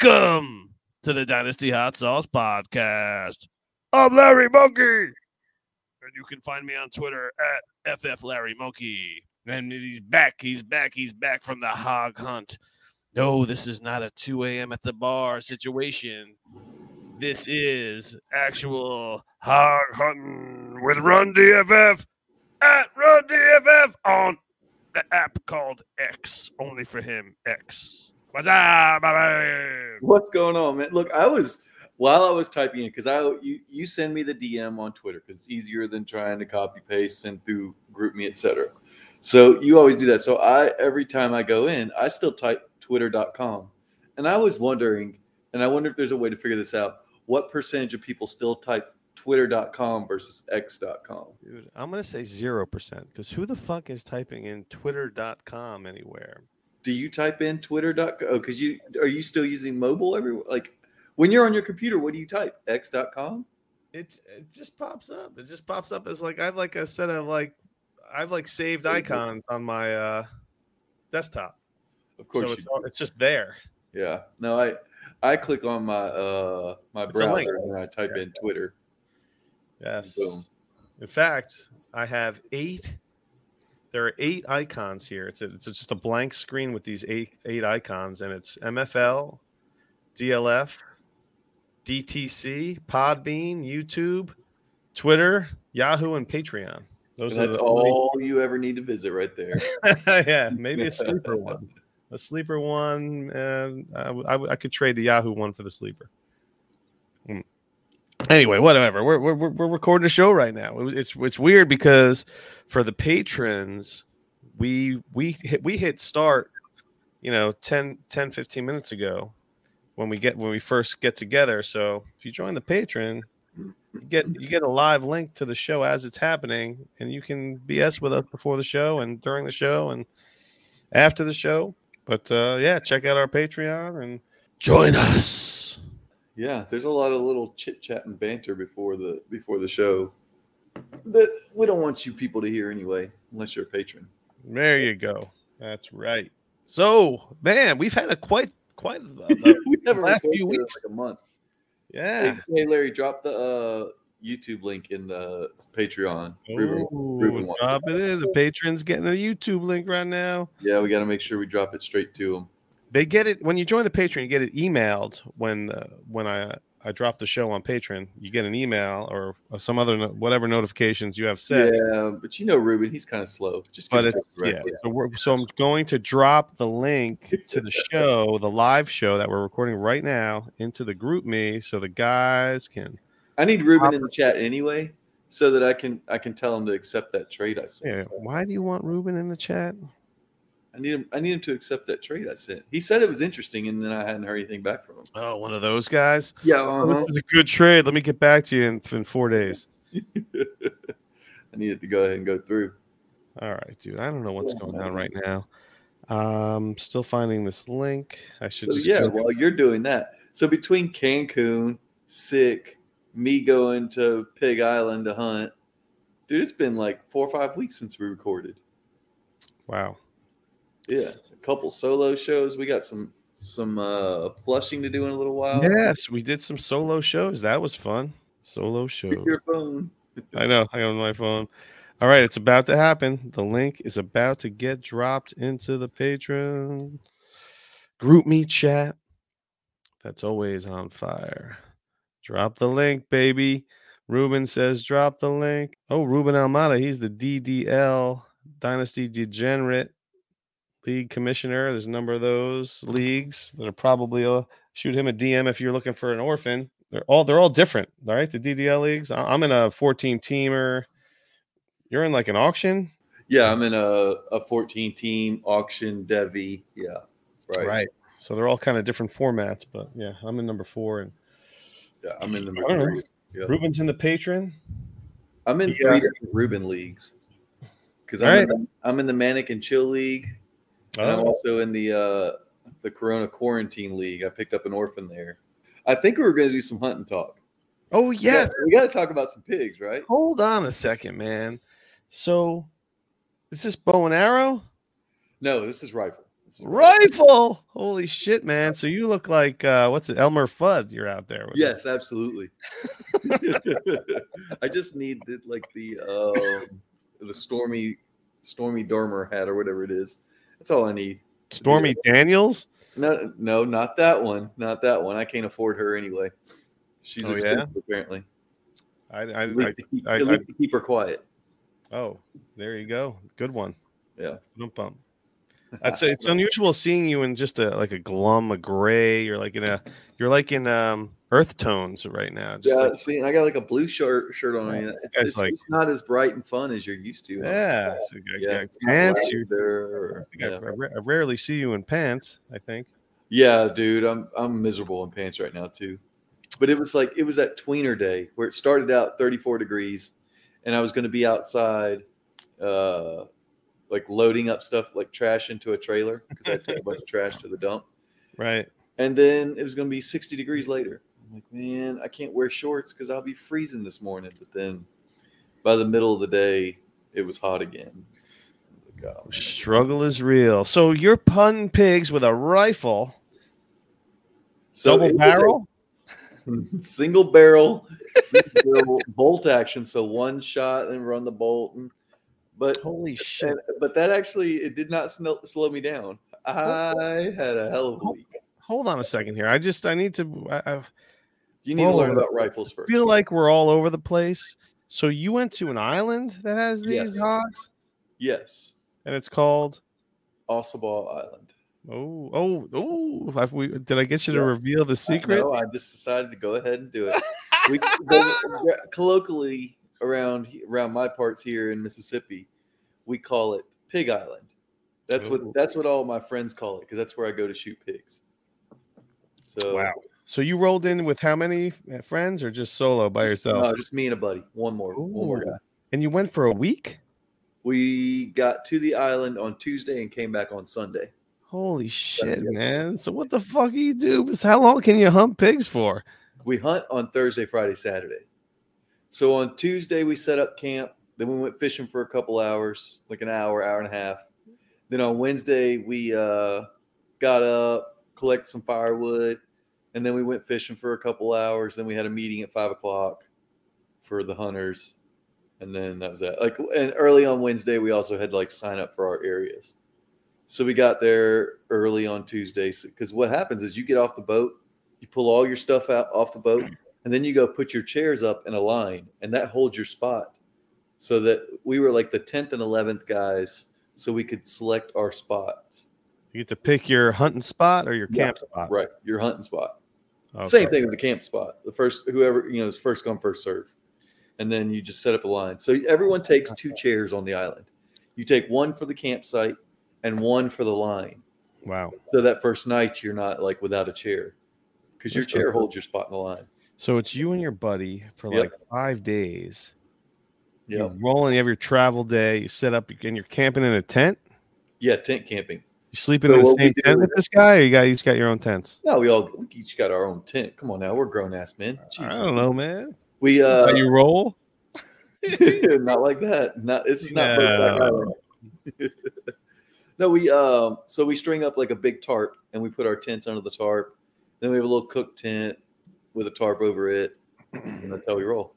Welcome to the Dynasty Hot Sauce Podcast. I'm Larry Monkey, and you can find me on Twitter at FF Larry. And he's back, he's back, he's back from the hog hunt. No, this is not a 2 a.m. at the bar situation. This is actual hog hunting with Run DFF at Run DFF on the app called X. Only for him, X. What's up, baby? What's going on, man? Look, I was while I was typing in because I you, you send me the DM on Twitter because it's easier than trying to copy paste send through GroupMe, etc. So you always do that. So I every time I go in, I still type twitter.com. And I was wondering, and I wonder if there's a way to figure this out, what percentage of people still type twitter.com versus x.com? Dude, I'm gonna say zero percent because who the fuck is typing in twitter.com anywhere? Do you type in twitter.com? Oh, because you are you still using mobile everywhere? Like when you're on your computer, what do you type? X.com? It it just pops up. It just pops up as like I've like a set of like I've like saved icons on my uh desktop. Of course so it's, it's just there. Yeah. No, I I click on my uh my It's browser and I type in Twitter. Yes. Boom. In fact, I have eight. There are eight icons here. It's a, it's just a blank screen with these eight eight icons, and it's MFL, DLF, DTC, Podbean, YouTube, Twitter, Yahoo, and Patreon. Those And are that's all you ever need to visit right there. yeah, maybe a sleeper one. A sleeper one, and I I could trade the Yahoo one for the sleeper. Hmm. Anyway, whatever. We're, we're we're- recording a show right now. It's it's weird because for the patrons, we we hit, we hit start, you know, 10, 10 15 minutes ago when we get when we first get together. So if you join the Patreon, you get you get a live link to the show as it's happening, and you can BS with us before the show and during the show and after the show. But uh, yeah, check out our Patreon and join us. Yeah, there's a lot of little chit chat and banter before the before the show that we don't want you people to hear anyway, unless you're a patron. There you go. That's right. So, man, we've had a quite quite a, a- last few weeks. like a month. yeah. Hey, hey, Larry, drop the uh, YouTube link in the Patreon. Ruben- Ruben Ooh, wanted drop it in. The patrons getting a YouTube link right now. Yeah, we got to make sure we drop it straight to them. They get it when you join the Patreon. You get it emailed when uh, when I I drop the show on Patreon. You get an email or, or some other no- whatever notifications you have set. Yeah, but you know Ruben, he's kind of slow. Just but it's yeah. So, we're, so I'm going to drop the link to the show, the live show that we're recording right now, into the GroupMe, so the guys can. I need Ruben in the chat anyway, so that I can I can tell him to accept that trade I sent. Yeah, why do you want Ruben in the chat? I need him. I need him to accept that trade I sent. He said it was interesting, and then I hadn't heard anything back from him. Oh, one of those guys. Yeah, Oh, this is a good trade. Let me get back to you in, in four days. I needed to go ahead and go through. All right, dude. I don't know what's going on right now. Um, still finding this link. I should So just yeah, while you're doing that, so between Cancun, sick, me going to Pig Island to hunt, dude, it's been like four or five weeks since we recorded. wow. Yeah, a couple solo shows. We got some some uh flushing to do in a little while. Yes, we did some solo shows. That was fun. Solo show. Your phone. I know. I on my phone. All right, it's about to happen. The link is about to get dropped into the Patreon GroupMe chat. That's always on fire. Drop the link, baby. Ruben says, drop the link. Oh, Ruben Almada, he's the DDL Dynasty Degenerate League Commissioner. There's a number of those leagues that are probably uh, shoot him a DM if you're looking for an orphan. They're all they're all different, all right? The DDL leagues. I'm in a 14 teamer. You're in like an auction, Yeah, I'm in a, a 14 team auction devy. Yeah, right. So they're all kind of different formats, but yeah, I'm in number four, and Yeah, I'm in number three. Yeah. Ruben's in the Patreon. I'm in Yeah. three different Ruben leagues because I'm, the- I'm in the Manic and Chill League, and I'm also in the uh, the Corona Quarantine League. I picked up an orphan there. I think we were going to do some hunting talk. oh yes. we got to talk about some pigs, right? Hold on a second, man. So, is this bow and arrow? No, this is rifle. This is Rifle. Holy shit, man. So you look like uh what's it, Elmer Fudd? You're out there with Yes, absolutely. I just need the, like the um the stormy stormy dormer hat or whatever it is. That's all I need. Stormy Daniels. No, no, not that one. Not that one. I can't afford her anyway. She's Oh, yeah? apparently. I I, I, least, keep, I- I- to keep her quiet. oh, there you go. Good one. Yeah. Bump bump. I'd say it's unusual seeing you in just a like a glum, a gray. You're like in a you're like in um earth tones right now. Just Yeah, like- see, I got like a blue shirt shirt on. Yeah, me. this It's, it's, like- it's not as bright and fun as you're used to. yeah. So, yeah, Yeah, it's pants. You, I, yeah. I I rarely see you in pants. I think. Yeah, dude, I'm I'm miserable in pants right now too. But it was like it was that tweener day where it started out 34 degrees, and I was going to be outside, uh, like loading up stuff like trash into a trailer because I had to take a bunch of trash to the dump, Right. and then it was going to be 60 degrees later. I'm like, man, I can't wear shorts because I'll be freezing this morning. But then, by the middle of the day, it was hot again. Like, oh. Struggle is real. So you're punting pigs with a rifle, So double it was a- barrel. single barrel, single barrel bolt action. So one shot and run the bolt. And, but Holy shit! but that actually it did not snow, slow me down. I had a hell of a week. Hold on a second here. I just I need to. I You need to learn about rifles first. feel like we're all over the place. So you went to an island that has these Yes. hogs, Yes, and it's called. Ossabaw Island. Oh, oh, oh! We, did I get you to Yeah. reveal the secret? No, I just decided to go ahead and do it. We colloquially around around my parts here in Mississippi, we call it Pig Island. That's Ooh. what oh. that's what all my friends call it because that's where I go to shoot pigs. So Wow. So you rolled in with how many uh, friends, or just solo by Just- yourself? No, just me and a buddy. One more. One more guy. And you went for a week? We got to the island on Tuesday and came back on Sunday. Holy shit, man! So what the fuck do you do? How long can you hunt pigs for? We hunt on Thursday, Friday, Saturday. So on Tuesday we set up camp. Then we went fishing for a couple hours, like an hour, hour and a half. Then on Wednesday we uh, got up, collected some firewood, and then we went fishing for a couple hours. Then we had a meeting at five o'clock for the hunters, and then that was that. Like, and early on Wednesday we also had to like sign up for our areas. So we got there early on Tuesday because what happens is you get off the boat, you pull all your stuff out off the boat, and then you go put your chairs up in a line, and that holds your spot. So that we were like the tenth and eleventh guys, so we could select our spots. You get to pick your hunting spot or your Yeah, camp spot. Right, your hunting spot. Okay. Same thing with the camp spot. The first, whoever you know, is first come, first serve, and then you just set up a line. So everyone takes two chairs on the island. You take one for the campsite and one for the line. Wow. So that first night you're not like without a chair because your chair holds your spot in the line. So it's you and your buddy for Yep. like five days. Yeah, rolling. You have your travel day. You set up and you're camping in a tent. yeah, tent camping. You sleeping So in the same tent with this guy, or you got just got your own tents? No, we all we each got our own tent. Come on now, we're grown ass men. I don't know, man. We uh, you roll? not like that. Not this is not No. No, we um so we string up like a big tarp and we put our tents under the tarp. Then we have a little cook tent with a tarp over it, and that's how we roll.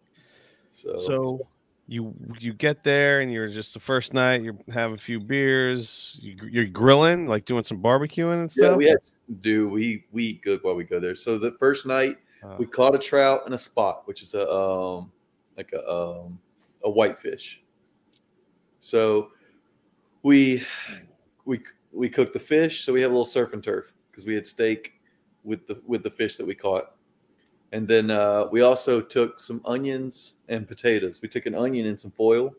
So, So you you get there and you're just the first night. You have a few beers. You, you're grilling, like doing some barbecuing and stuff yeah, we had to do we we eat good while we go there. So the first night Uh, we caught a trout in a spot, which is a um like a um a whitefish. So we we we cooked the fish, so we have a little surf and turf because we had steak with the with the fish that we caught. And then uh, we also took some onions and potatoes. We took an onion and some foil,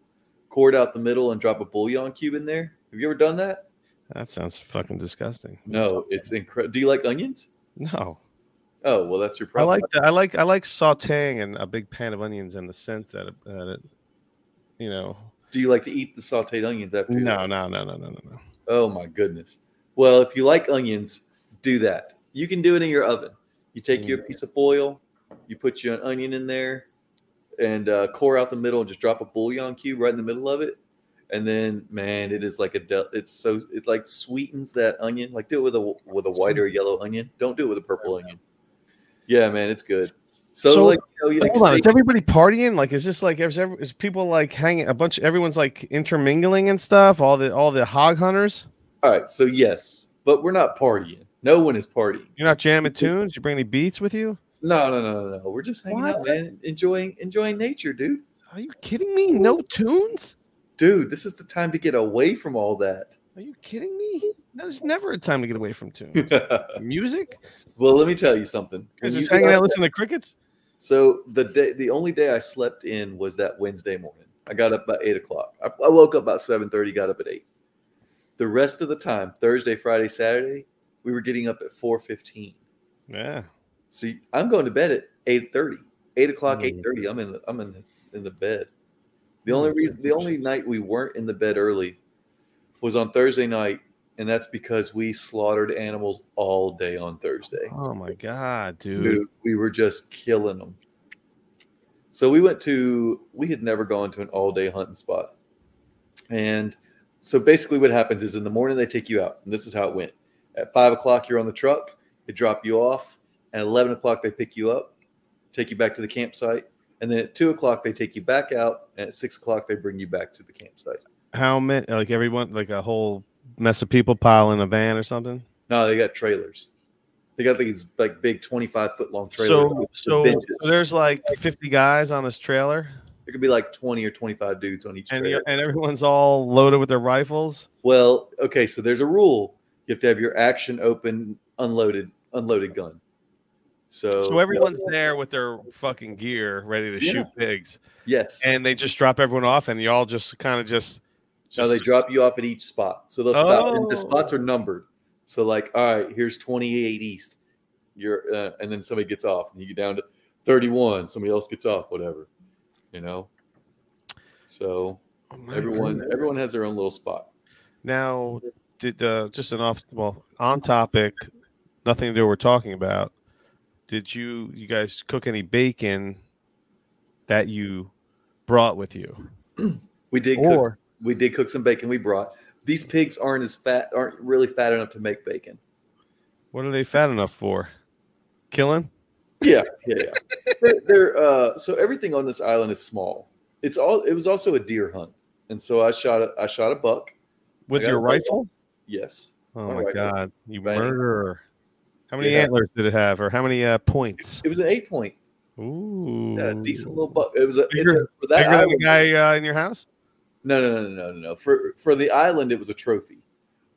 cored out the middle, and drop a bouillon cube in there. Have you ever done that? that sounds fucking disgusting. No, it's incredible. Do you like onions? No, Oh well, that's your problem. I like that. I like I like sautéing and a big pan of onions and the scent that it, that it you know. Do you like to eat the sautéed onions after? No, no, no, no, no, no, no. Oh my goodness. Well, if you like onions, do that. You can do it in your oven. You take your piece of foil, you put your onion in there, and uh, core out the middle, and just drop a bouillon cube right in the middle of it, and then man, it is like a del- it's so it like sweetens that onion. Like do it with a with a white or yellow onion. Don't do it with a purple onion. Yeah, man, it's good. So, So, like, you know, you like Hold on, is everybody partying? Like, is this like is, every, is people like hanging a bunch? Everyone's like intermingling and stuff. All the all the hog hunters. all right, so yes, but we're not partying. No one is partying. You're not jamming tunes. You bring any beats with you? No, no, no, no, no. We're just hanging out, What? man. Enjoying enjoying nature, dude. Are you kidding me? No tunes? Dude, this is the time to get away from all that. Are you kidding me? There's never a time to get away from tunes. Music? well, let me tell you something. Is just hanging out listening to crickets? So the day, the only day I slept in was that Wednesday morning. I got up about eight o'clock. I, I woke up about seven thirty. Got up at eight. The rest of the time, Thursday, Friday, Saturday, we were getting up at four fifteen. Yeah. see I'm going to bed at eight thirty. Eight o'clock, Mm. eight thirty. I'm in. The, I'm in. The, in the bed. The only reason, the only night we weren't in the bed early, was on Thursday night, and that's because we slaughtered animals all day on Thursday. Oh my god, dude. Dude, we were just killing them. So we went to, we had never gone to an all day hunting spot. And so basically, what happens is in the morning, they take you out. And this is how it went. At five o'clock, you're on the truck, they drop you off. At 11 o'clock, they pick you up, take you back to the campsite. And then at two o'clock, they take you back out. And at six o'clock, they bring you back to the campsite. How many? Like everyone, like a whole mess of people pile in a van or something. No, they got trailers. They got these like big 25 foot long trailers. So, so there's like 50 guys on this trailer, There could be like 20 or 25 dudes on each and trailer. and everyone's all loaded with their rifles. Well, okay, so there's a rule. You have to have your action open, unloaded, unloaded gun. So, So everyone's there with their fucking gear, ready to Yeah. shoot pigs, yes, and they just drop everyone off, and you all just kind of just. no, they drop you off at each spot. So they'll stop. And Oh. the spots are numbered. So like, all right, here's 28 east. You're, uh, and then somebody gets off, and you get down to 31. Somebody else gets off, whatever. You know. So Oh everyone, goodness. everyone has their own little spot. Now, did uh, just an off well on topic, nothing to do with what we're talking about. Did you you guys cook any bacon that you brought with you? We did cook Or we did cook some bacon we brought. These pigs aren't as fat, aren't really fat enough to make bacon. what are they fat enough for? Killing? Yeah, yeah, yeah. they're, they're, uh, so everything on this island is small. It's all. It was also a deer hunt, and so I shot a I shot a buck. With your rifle. rifle? Yes, Oh My my god, you Bang. murderer. How many Yeah. antlers did it have, or how many uh, points? it was an eight point, Ooh, yeah, decent little buck. It was a, Bigger- a for that bigger than the guy uh, in your house. No, no, no, no, no, no, no. For for the island, it was a trophy.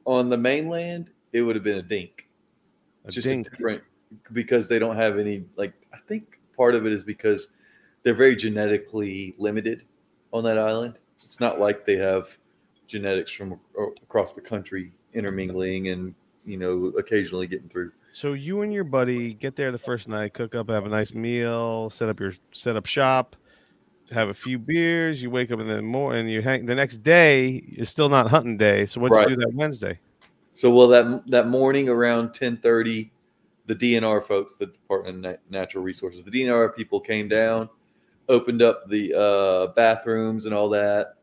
On the mainland, it would have been a dink. A It's just dink. a different because they don't have any like I think part of it is because they're very genetically limited on that island. It's not like they have genetics from across the country intermingling and you know occasionally getting through. So you and your buddy get there the first night, cook up, have a nice meal, set up your set up shop, have a few beers. You wake up in the morning, and you hang. The next day is still not hunting day. So what Right. you do that Wednesday? So well that that morning around 10:30 the DNR folks, the Department of Natural Resources, the DNR people came down, opened up the uh, bathrooms and all that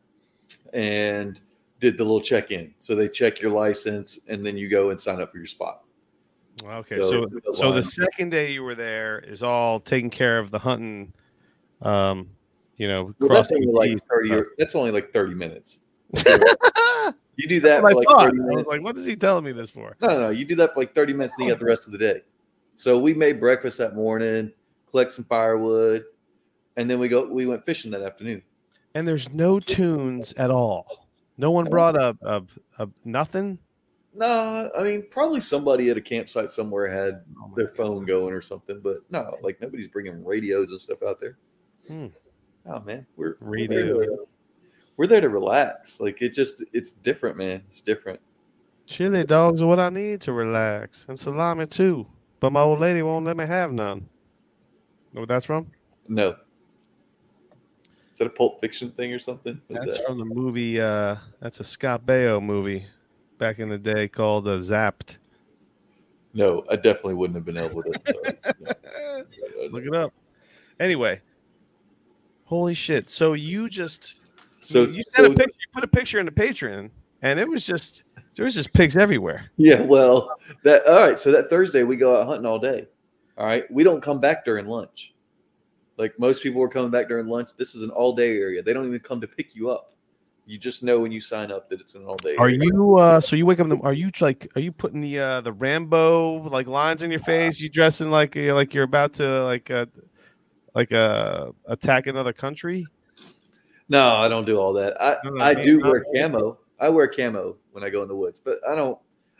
and did the little check-in. So they check your license and then you go and sign up for your spot. Okay, So, so the so the second day you were there is all taking care of the hunting. Um, you know, Well, that's crossing only the like 30 or, that's only like 30 minutes. You do that for like thought. 30 minutes. like, what is he telling me this for? No, no, no. You do that for like 30 minutes, and you got the rest of the day. So we made breakfast that morning, collect some firewood, and then we go we went fishing that afternoon. And there's no tunes at all. No one brought up a, a, nothing. No, I mean probably somebody at a campsite somewhere had Oh their phone going or something, but no, like nobody's bringing radios and stuff out there. Hmm. Oh man, we're we're Radio. there, to, we're there to relax. Like it just it's different, man. It's different. Chili dogs are what I need to relax, and salami too. But my old lady won't let me have none. Know what that's from? No, is that a Pulp Fiction thing or something? That's that? from the movie. Uh, that's a Scott Baio movie back in the day called uh, Zapped. No, I definitely wouldn't have been able to. Look it up. Anyway, holy shit! So you just So you, sent so- a picture, you put a picture in the Patreon, and it was just there was just pigs everywhere. Yeah, well, that all right. So that Thursday we go out hunting all day. All right, we don't come back during lunch. Like most people were coming back during lunch. This is an all day area. They don't even come to pick you up. You just know when you sign up that it's an all day. Are you uh so you wake up in the are you like are you putting the uh the Rambo like lines in your face? You dressing like uh, like you're about to like uh like uh attack another country? No, I don't do all that. I, No, I do wear camo. I wear camo when I go in the woods, but I don't.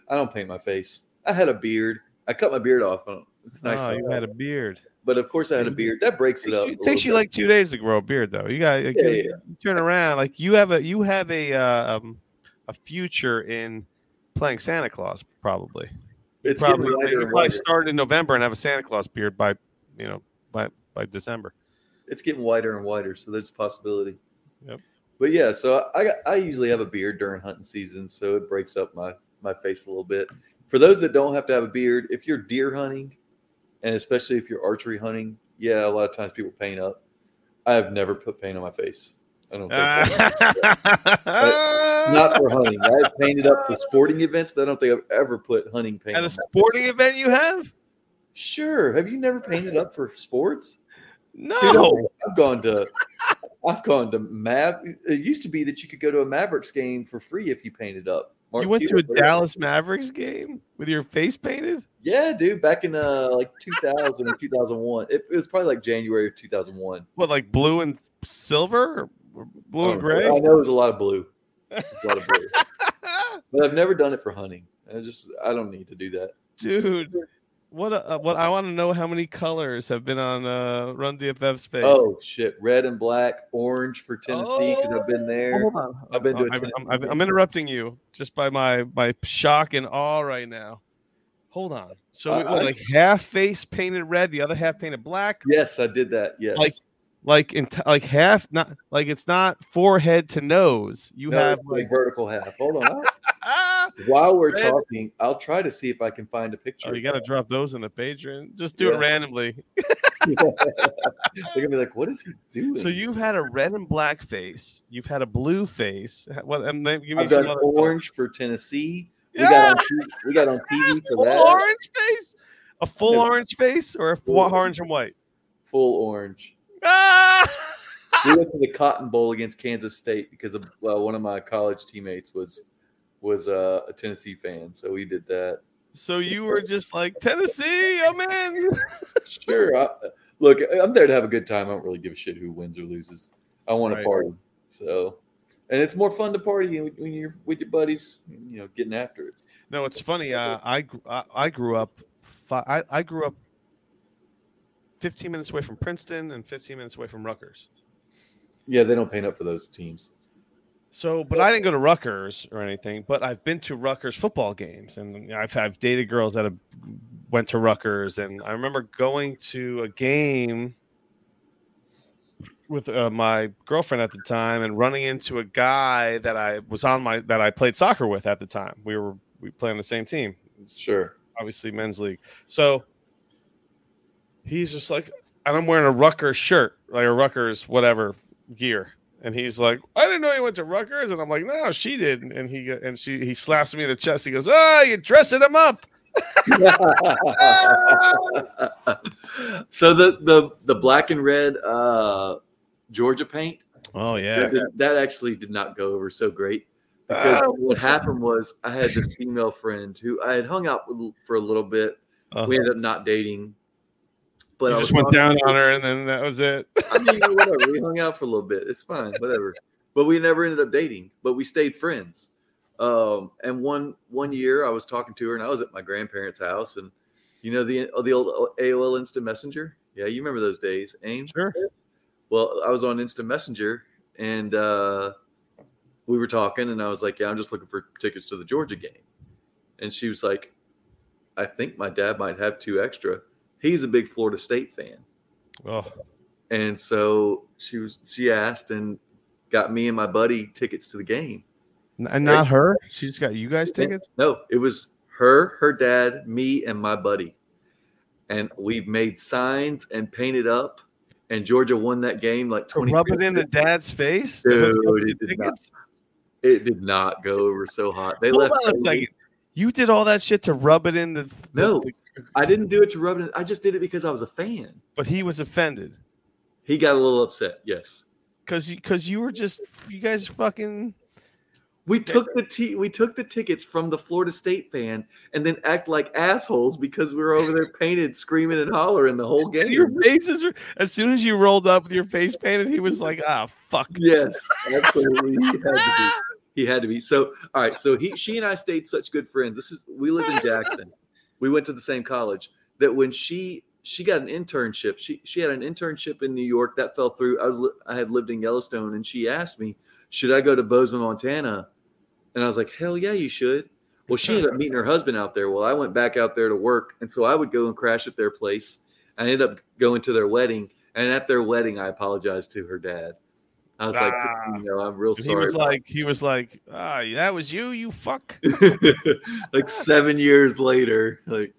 I don't paint my face. I had a beard. I cut my beard off. I It's nice. Oh, you had a beard. but of course, I had a beard. That breaks it up. you, a takes you bit. like two days to grow a beard though. You got like, Yeah, yeah, turn around like you have a you have a uh, um a future in playing Santa Claus probably. it's probably getting you probably start in November and have a Santa Claus beard by you know by by December. It's getting whiter and whiter, so there's a possibility. Yep. But yeah, so I got, I usually have a beard during hunting season, so it breaks up my my face a little bit. For those that don't have to have a beard, if you're deer hunting, and especially if you're archery hunting, yeah, a lot of times people paint up. I have never put paint on my face. I don't think not for hunting. I've painted up for sporting events, but I don't think I've ever put hunting paint. At on a sporting event you have? Sure. Have you never painted up for sports? No. Dude, I've gone to I've gone to Mav. It used to be that you could go to a Mavericks game for free if you painted up. Mark you went to a. Dallas Mavericks game with your face painted? Yeah, dude, back in uh like 2000 or 2001. It, it was probably like January of 2001. What, like blue and silver or blue and gray? know. I know it was a lot of blue. A lot of blue. but I've never done it for hunting. I just I don't need to do that. Dude, what uh, what I want to know how many colors have been on uh, Run DFF's face. Oh shit, red and black, orange for Tennessee because I've been there. Hold on. I've been to I'm, I'm, I'm. Interrupting you just by my my shock and awe right now. Hold on. So I- what, I- like half face painted red, the other half painted black, Yes, I did that. Yes. Like, like in like half, not like it's not forehead to nose. You No, have like vertical half. Hold on. While we're Red. talking, I'll try to see if I can find a picture. oh, you got to drop those in the Patreon. Just do Yeah. it randomly. They're gonna be like, "What is he doing?" So you've had a red and black face. You've had a blue face. What? And then give me I've some done other orange for Tennessee. We Yeah. got on TV, we got on TV Full for that. orange face. A full No. orange face or a full Full- orange and white. Full orange. Ah! We went to the Cotton Bowl against Kansas State because of well, one of my college teammates was was uh, a Tennessee fan, so we did that. So you were just like Tennessee, I'm in. Sure. I, look, I'm there to have a good time. I don't really give a shit who wins or loses. I want Right. to party. So, and it's more fun to party when when you're with your buddies, you know, getting after it. No, it's funny. Uh, I I, I grew up. I I grew up 15 minutes away from Princeton and 15 minutes away from Rutgers. Yeah, they don't paint up for those teams. So, but I didn't go to Rutgers or anything. But I've been to Rutgers football games, and I've I've dated girls that have went to Rutgers, and I remember going to a game with uh, my girlfriend at the time, and running into a guy that I was on my that I played soccer with at the time. We were we play on the same team. It's Sure. obviously men's league. So he's just like, and I'm wearing a Rutgers shirt, like a Rutgers whatever gear. And he's like, I didn't know you went to Rutgers. And I'm like, no, she did. And he and she he slaps me in the chest. He goes, Oh, you're dressing him up. so the the the black and red uh Georgia paint Oh that, that actually did not go over so great because Oh. what happened was I had this female friend who I had hung out with for a little bit. Uh, We ended up not dating, but you I just went down on her, and then that was it. I mean, whatever. We hung out for a little bit. It's fine, whatever. But we never ended up dating. But we stayed friends. Um, and one one year, I was talking to her, and I was at my grandparents' house, and you know the the old AOL Instant Messenger. Yeah, you remember those days, AIM. Sure. Well, I was on Instant Messenger, and uh, we were talking, and I was like, "Yeah, I'm just looking for tickets to the Georgia game," and she was like, "I think my dad might have two extra. He's a big Florida State fan." Oh, And so she was she asked and got me and my buddy tickets to the game. and not her. She just got you guys tickets. No, it was her, her dad, me, and my buddy. And we made signs and painted up and Georgia won that game like To 20 rub it in the dad's face. Dude, The hook up it did not. It did not go over so hot. They Hold left. on a second. You did all that shit to rub it in the. the- No. the- I didn't do it to rub it. in. I just did it because I was a fan. but he was offended He got a little upset. Yes. because you, because you were just you guys fucking. We took the t- we took the tickets from the Florida State fan and then act like assholes because we were over there painted, screaming and hollering the whole game. Your faces were as soon as you rolled up with your face painted, he was like, "Ah, fuck." Yes, absolutely. He had to be. He had to be. So, all right. So he, she and I stayed such good friends. This is we lived in Jackson. We went to the same college. That when she she got an internship, she she had an internship in New York that fell through. I was I had lived in Yellowstone, and she asked me, should I go to Bozeman, Montana? And I was like, hell yeah, you should. Well, she ended up meeting her husband out there. Well, I went back out there to work, and so I would go and crash at their place. I ended up going to their wedding, and at their wedding, I apologized to her dad. I was like, Ah. you know, I'm real And he was like, he was like, "Ah, that was you, you fuck." like seven years later, like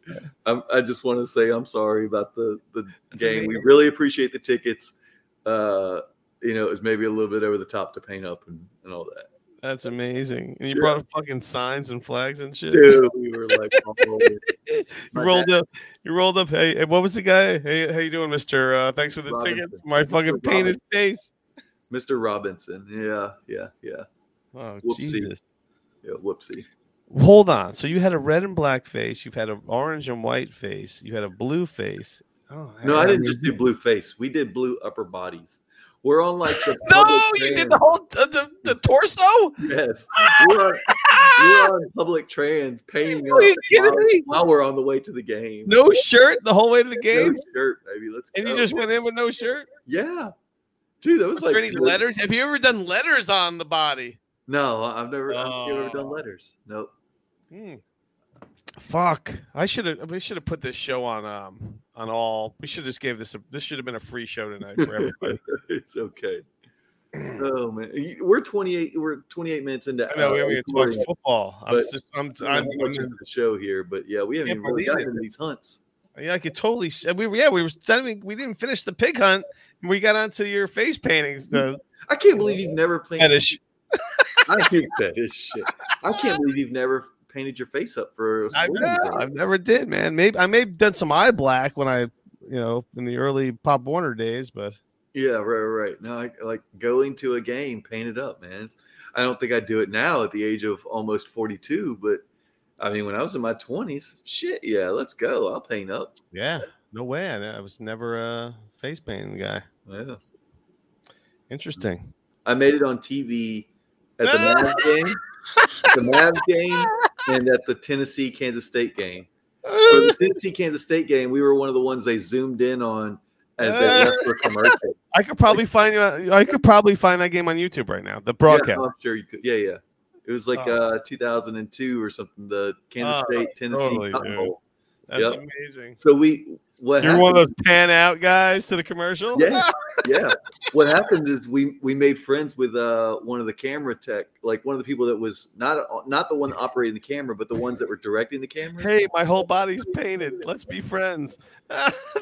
I'm, I just want to say I'm sorry about the the That's game. We really appreciate the tickets. Uh, you know, it was maybe a little bit over the top to paint up and, and all that. That's amazing. And you Yeah. brought up fucking signs and flags and shit. Dude, we were like, all over it. you my rolled up. You rolled up. Hey, hey, what was the guy? Hey, how you doing, Mister? Uh, thanks for the Robinson. tickets. My fucking Mr. painted face. Mr. Robinson. Yeah, yeah, yeah, Oh Whoopsie. Jesus! yeah. Whoopsie. Hold on. So you had a red and black face. You've had an orange and white face. You had a blue face. Oh No, I didn't just do blue face. We did blue upper bodies. We're on like the No, you trans- did the whole uh, the, the torso. Yes, we're on, we're on public trans painting Are you kidding while, me? while we're on the way to the game. No shirt the whole way to the game. No shirt, baby. Let's and go. you just went in with no shirt. yeah, dude. That was Was like there any letters? Have you ever done letters on the body? No, I've never, I've never done Oh. letters. Nope. Hmm. Fuck! I should have. We should have put this show on um on all. We should just gave this a. This should have been a free show tonight for everybody. it's okay. Oh man, we're 28. We're 28 minutes into. I know we haven't even talked football. I'm just. I'm. I don't know I'm, how I'm into the show here, but yeah, we haven't even really gotten it. into these hunts. yeah, I could totally. s- We were. Yeah, we were. Studying, we didn't finish the pig hunt. And We got onto your face paintings. The I can't believe you've never painted. fetish. I hate fetish shit. I can't believe you've never painted your face up for a I sporting know. I've never did, man. Maybe I may have done some eye black when I, you know, in the early Pop Warner days, but Yeah, right, right, right. No, I, like going to a game painted up, man. It's, I don't think I'd do it now at the age of almost 42, but I mean, when I was in my 20s, shit, yeah, let's go. I'll paint up. yeah, no way. I, I was never a face painting guy. Yeah. Interesting. I made it on TV at the ah! Mavs game, the Mavs game, and at the Tennessee Kansas State game. For the ah! Tennessee Kansas State game, we were one of the ones they zoomed in on as they ah! left for commercial. I could probably find you. I could probably find that game on YouTube right now. The broadcast. Yeah, I'm sure you could. Yeah, yeah. It was like Oh. uh 2002 or something. The Kansas Oh, State Tennessee totally. That's Yep. amazing. So we what You're happened, one of those pan out guys to the commercial. Yes, yeah. What happened is we we made friends with uh one of the camera tech, like one of the people that was not not the one operating the camera, but the ones that were directing the camera Hey, my whole body's painted. Let's be friends.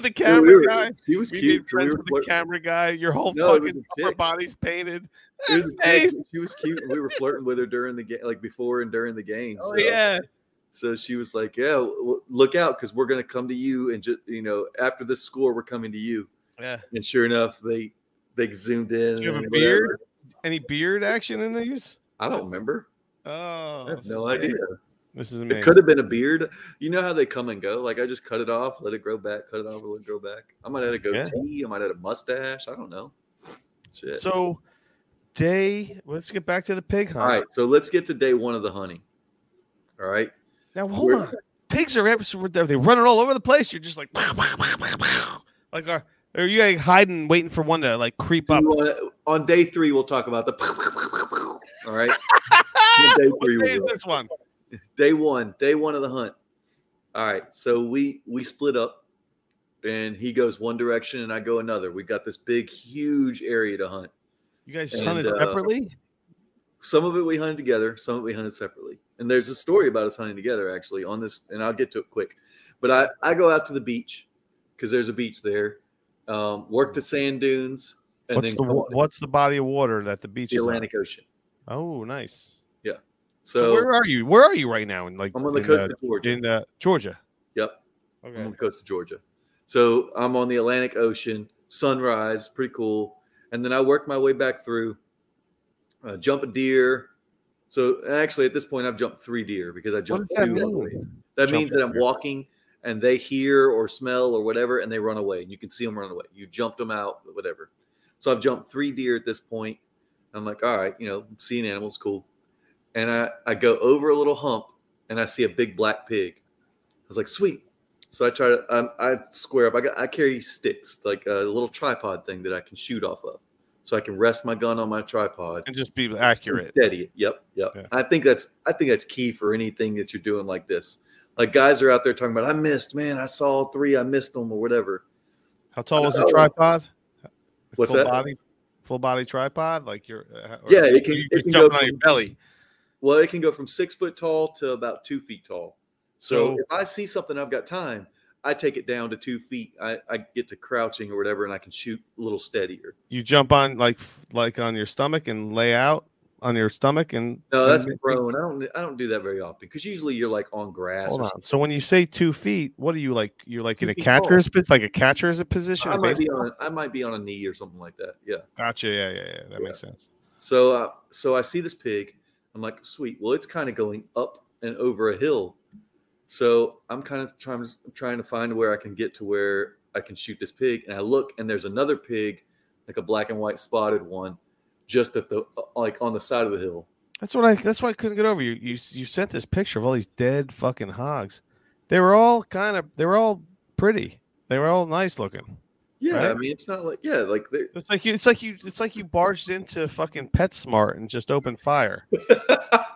the camera we guy. He was We cute. made So friends with the camera guy. Your whole No, fucking upper body's painted. was. Face. She was cute. and We were flirting with her during the game, like before and during the game. Oh so. yeah. So she was like, "Yeah, w- look out, because we're gonna come to you, and just you know, after this score, we're coming to you." Yeah. And sure enough, they they zoomed in. Do you have a beard? whatever. Any beard action in these? I don't remember. Oh, I have no idea. amazing. This is It could have been a beard. You know how they come and go. Like I just cut it off, let it grow back, cut it off, let it grow back. I might have a Yeah. goatee. I might have a mustache. I don't know. Shit. So, day. Let's get back to the pig hunt. All right, so let's get to day one of the hunting. All right. Now hold We're- on. Pigs are ever so they're running all over the place. You're just like, like, are, are you like hiding, waiting for one to like creep up? you wanna- on day three, we'll talk about the. All right. On day What three, day we is will. this one? day one day one of the hunt all right so we we split up and he goes one direction and i go another we got this big huge area to hunt You guys And, hunted uh, separately? Some of it we hunted together some of it we hunted separately and there's a story about us hunting together actually on this and i'll get to it quick but i i go out to the beach because there's a beach there um, work the sand dunes, and What's then the on what's the body of water that the beach the is on? Atlantic Ocean. Oh, nice. So, So, where are you? Where are you right now? In like I'm on the in, coast uh, of Georgia. in uh, Georgia. Yep. I'm Okay. on the coast of Georgia. So I'm on the Atlantic Ocean, sunrise, pretty cool. And then I work my way back through, uh, jump a deer. So actually, at this point, I've jumped three deer because I jumped does that two on the way. mean? That Jump means that I'm deer. walking and they hear or smell or whatever, and they run away. And you can see them run away. You jumped them out, whatever. So I've jumped three deer at this point. I'm like, all right, you know, seeing animals, cool. And I, I go over a little hump and I see a big black pig. I was like, sweet. So I try to, um, I square up. I got, I carry sticks, like a little tripod thing that I can shoot off of, so I can rest my gun on my tripod And just be accurate. steady. Yep, yep. Yeah. I think that's I think that's key for anything that you're doing like this. Like guys are out there talking about, I missed, man, I saw three, I missed them or whatever. How tall is the tripod? What's full that? Body, full body tripod, like you're. Uh, Yeah, it can- it can go from- your belly. Well, it can go from six foot tall to about two feet tall. So, So- if I see something I've got time, I take it down to two feet. I, I get to crouching or whatever, and I can shoot a little steadier. You jump on like like on your stomach and lay out on your stomach and. No, that's and- prone. I don't I don't do that very often because usually you're like on grass. Hold on. something. So when you say two feet, what are you like? You're like in a catcher's bit, like a catcher's position. I might be on I might be on a knee or something like that. Yeah. Gotcha. Yeah, yeah, yeah. That Yeah. makes sense. So, uh, so I see this pig. I'm like, sweet. Well, it's kind of going up and over a hill. So I'm kind of trying, trying to find where I can get to where I can shoot this pig. And I look, and there's another pig, like a black and white spotted one, just at the uh, like on the side of the hill. That's what I. That's why I couldn't get over you. You you sent this picture of all these dead fucking hogs. They were all kind of. They were all pretty. They were all nice looking. Yeah, I mean, it's not like yeah, like they're- It's like you. It's like you. It's like you barged into fucking PetSmart and just opened fire.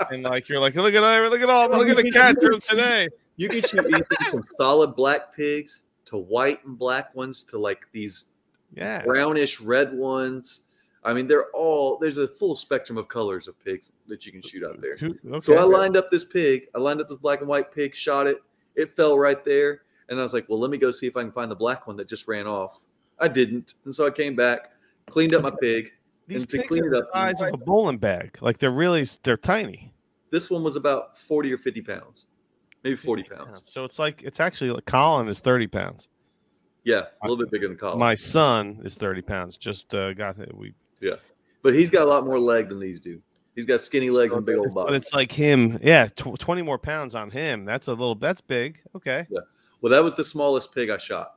And like you're like, look at all, look at all, look at the cat room today. You can shoot anything from solid black pigs to white and black ones to like these Yeah. brownish red ones. I mean, they're all there's a full spectrum of colors of pigs that you can shoot out there. Who- So I lined up this pig. I lined up this black and white pig, shot it. It fell right there. And I was like, well, let me go see if I can find the black one that just ran off. I didn't. And so I came back, cleaned up my pig. These and to pigs clean are it the up, size of a bowling bag. Like they're really, they're tiny. This one was about 40 or 50 pounds, maybe 40 pounds. So it's like it's actually like Colin is thirty pounds. Yeah, a little bit bigger than Colin. My son is thirty pounds. Just uh, got it. We Yeah, but he's got a lot more leg than these do. He's got skinny legs and big old body. But it's like him. Yeah, tw- 20 more pounds on him. That's a little, that's big. Okay. Yeah. Well, that was the smallest pig I shot.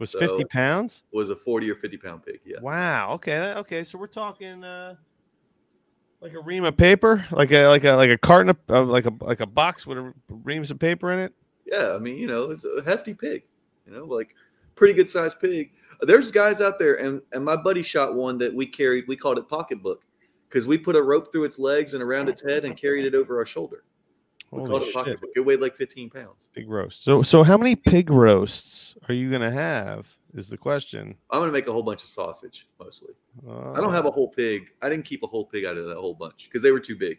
Was So- 50 pounds? Was a 40 or 50 pound pig. Yeah. Wow. Okay. Okay. So we're talking uh like a ream of paper, like a like a like a carton of, of like a like a box with a reams of paper in it. Yeah, I mean, you know, it's a hefty pig. You know, like pretty good sized pig. There's guys out there, and and my buddy shot one that we carried. We called it pocketbook because we put a rope through its legs and around its head and carried it over our shoulder. We called Holy it shit. pocketbook. It weighed like 15 pounds. Pig roast. So so how many pig roasts are you gonna have? Is the question. I'm gonna make a whole bunch of sausage mostly. I don't have a whole pig. I didn't keep a whole pig out of that whole bunch because they were too big.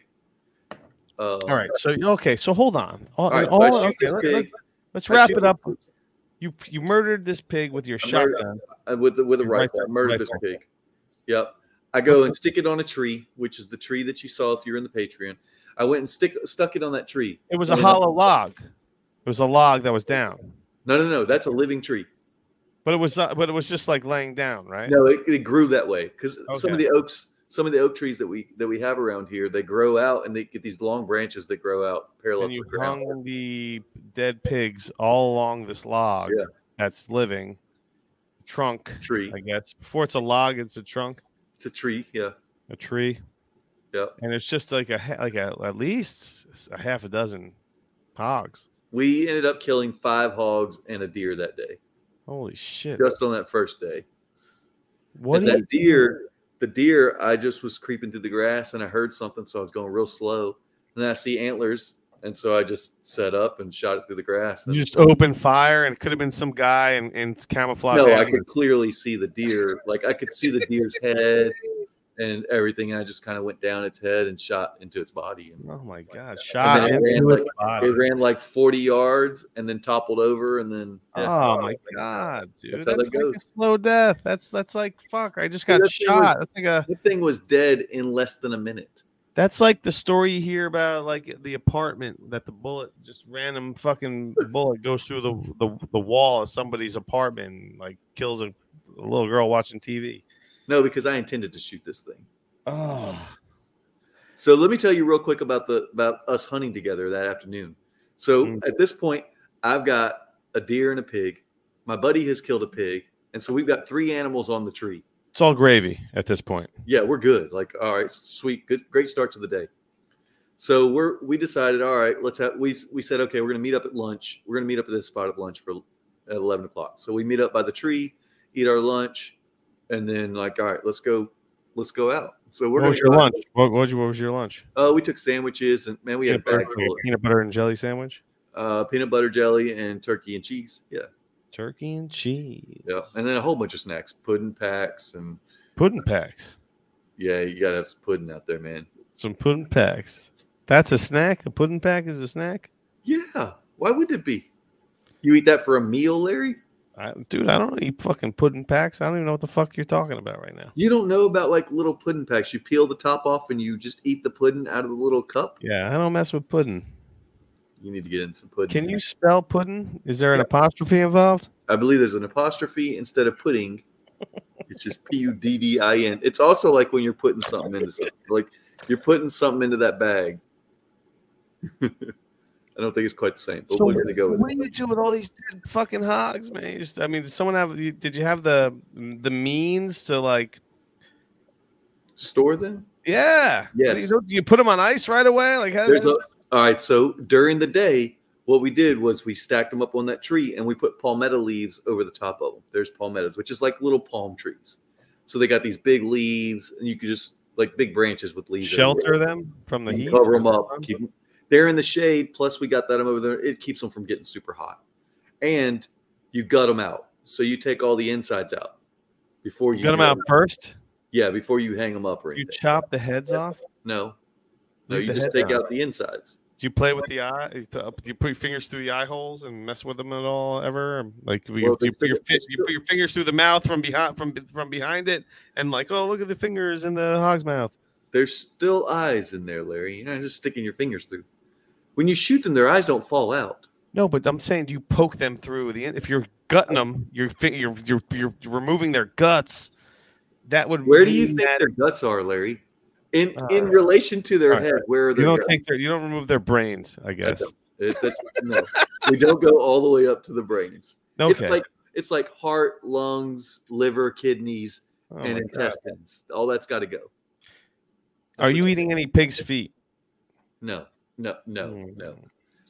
Uh, All right. So okay. So hold on. All, All right. All- shoot okay, let- us I wrap it up. You you murdered this pig with your I murdered- shotgun. uh, with the, with a rifle. I rifle, murdered this pig. Yep. I go and stick it on a tree, which is the tree that you saw if you're in the Patreon. I went and stick stuck it on that tree. It was a hollow log. It was a log that was down. No, no, no. That's a living tree. But it was uh, but it was just like laying down, right? No, it, it grew that way because some of the oaks, some of the oak trees that we that we have around here, they grow out and they get these long branches that grow out parallel and to you the ground. hung the dead pigs all along this log Yeah. that's living trunk Tree. i guess before it's a log it's a trunk It's a tree. Yeah. a tree Yep. and it's just like a like a, at least a half a dozen hogs We ended up killing five hogs and a deer that day, holy shit just on that first day. what and that deer, the deer, I just was creeping through the grass and I heard something, so I was going real slow. And then I see antlers, and so I just set up and shot it through the grass. you just opened fire and it could have been some guy in, in camouflage no, I could clearly see the deer. Like I could see the deer's head, and everything. And I just kind of went down its head and shot into its body. And Oh my god, shot it ran like, body. it ran like 40 yards and then toppled over. And then, Oh, oh my god, dude. That's That's, how that like goes. a slow death. That's that's like fuck. I just Dude, got that thing was- shot. That's like a that thing was dead in less than a minute. that's like the story you hear about like the apartment that the bullet just random fucking bullet goes through the the, the wall of somebody's apartment and like kills a, a little girl watching TV. No, because I intended to shoot this thing. Oh, So let me tell you real quick about the about us hunting together that afternoon. So Mm. at this point, I've got a deer and a pig. My buddy has killed a pig, and so we've got three animals on the tree. it's all gravy at this point. Yeah, we're good. Like, all right, sweet, good, great start to the day. So we're we decided, all right, let's have we we said, okay, we're gonna meet up at lunch. We're gonna meet up at this spot at lunch for at eleven o'clock. So we meet up by the tree, eat our lunch, and then like, all right, let's go, let's go out. So we're What was your lunch? What, what, was your, what was your lunch? Uh, we took sandwiches and man, we had Peanut bag butter, peanut butter and jelly sandwich, uh, peanut butter jelly and turkey and cheese. Yeah, turkey and cheese. yeah, and then a whole bunch of snacks, pudding packs, and pudding packs. yeah, you gotta have some pudding out there, man. Some pudding packs. That's a snack. A pudding pack is a snack. Yeah, why would it be? You eat that for a meal, Larry? I, dude, I don't eat fucking pudding packs. I don't even know what the fuck you're talking about right now. You don't know about like little pudding packs. You peel the top off and you just eat the pudding out of the little cup. Yeah, I don't mess with pudding. You need to get in some pudding. Can you spell pudding? Is there an apostrophe involved? I believe there's an apostrophe instead of pudding. It's just P U D D I N. It's also like when you're putting something into something, like you're putting something into that bag. I don't think it's quite the same, but we're gonna go what do you do with all these dead fucking hogs, man? Just, I mean, did someone have? you- Did you have the the means to like? Store them. Yeah. Do Yes. You, do you put them on ice right away? Like, how a, all right. So during the day, what we did was we stacked them up on that tree and we put palmetto leaves over the top of them. There's palmettos, which is like little palm trees. So they got these big leaves, and you could just like big branches with leaves. shelter them from the heat. cover them up. Keep 'em- they're in the shade. Plus, we got that over there. It keeps them from getting super hot. And you gut them out. So you take all the insides out before you You got them out it. first. Yeah, before you hang them up or You chop the heads off. no, no, Leave you just take out the insides. Do you play with the eye? Eh, do you put your fingers through the eye holes and mess with them at all ever? Like Well, do you put your you put your fingers through the mouth from behind from from behind it and like oh look at the fingers in the hog's mouth. There's still eyes in there, Larry. You're not just sticking your fingers through. When you shoot them, their eyes don't fall out. No, but I'm saying do you poke them through the if you're gutting them, you're you're you're, you're removing their guts. That would Where do you think that their guts are, Larry? In Uh, in relation to their right. head, where are you don't guts? take their you don't remove their brains? I guess. don't. That's no. we don't go all the way up to the brains. Okay. It's like it's like heart, lungs, liver, kidneys, Oh and my God. intestines. All that's got to go. Are you eating any pig's feet? No, no, no, Mm. no.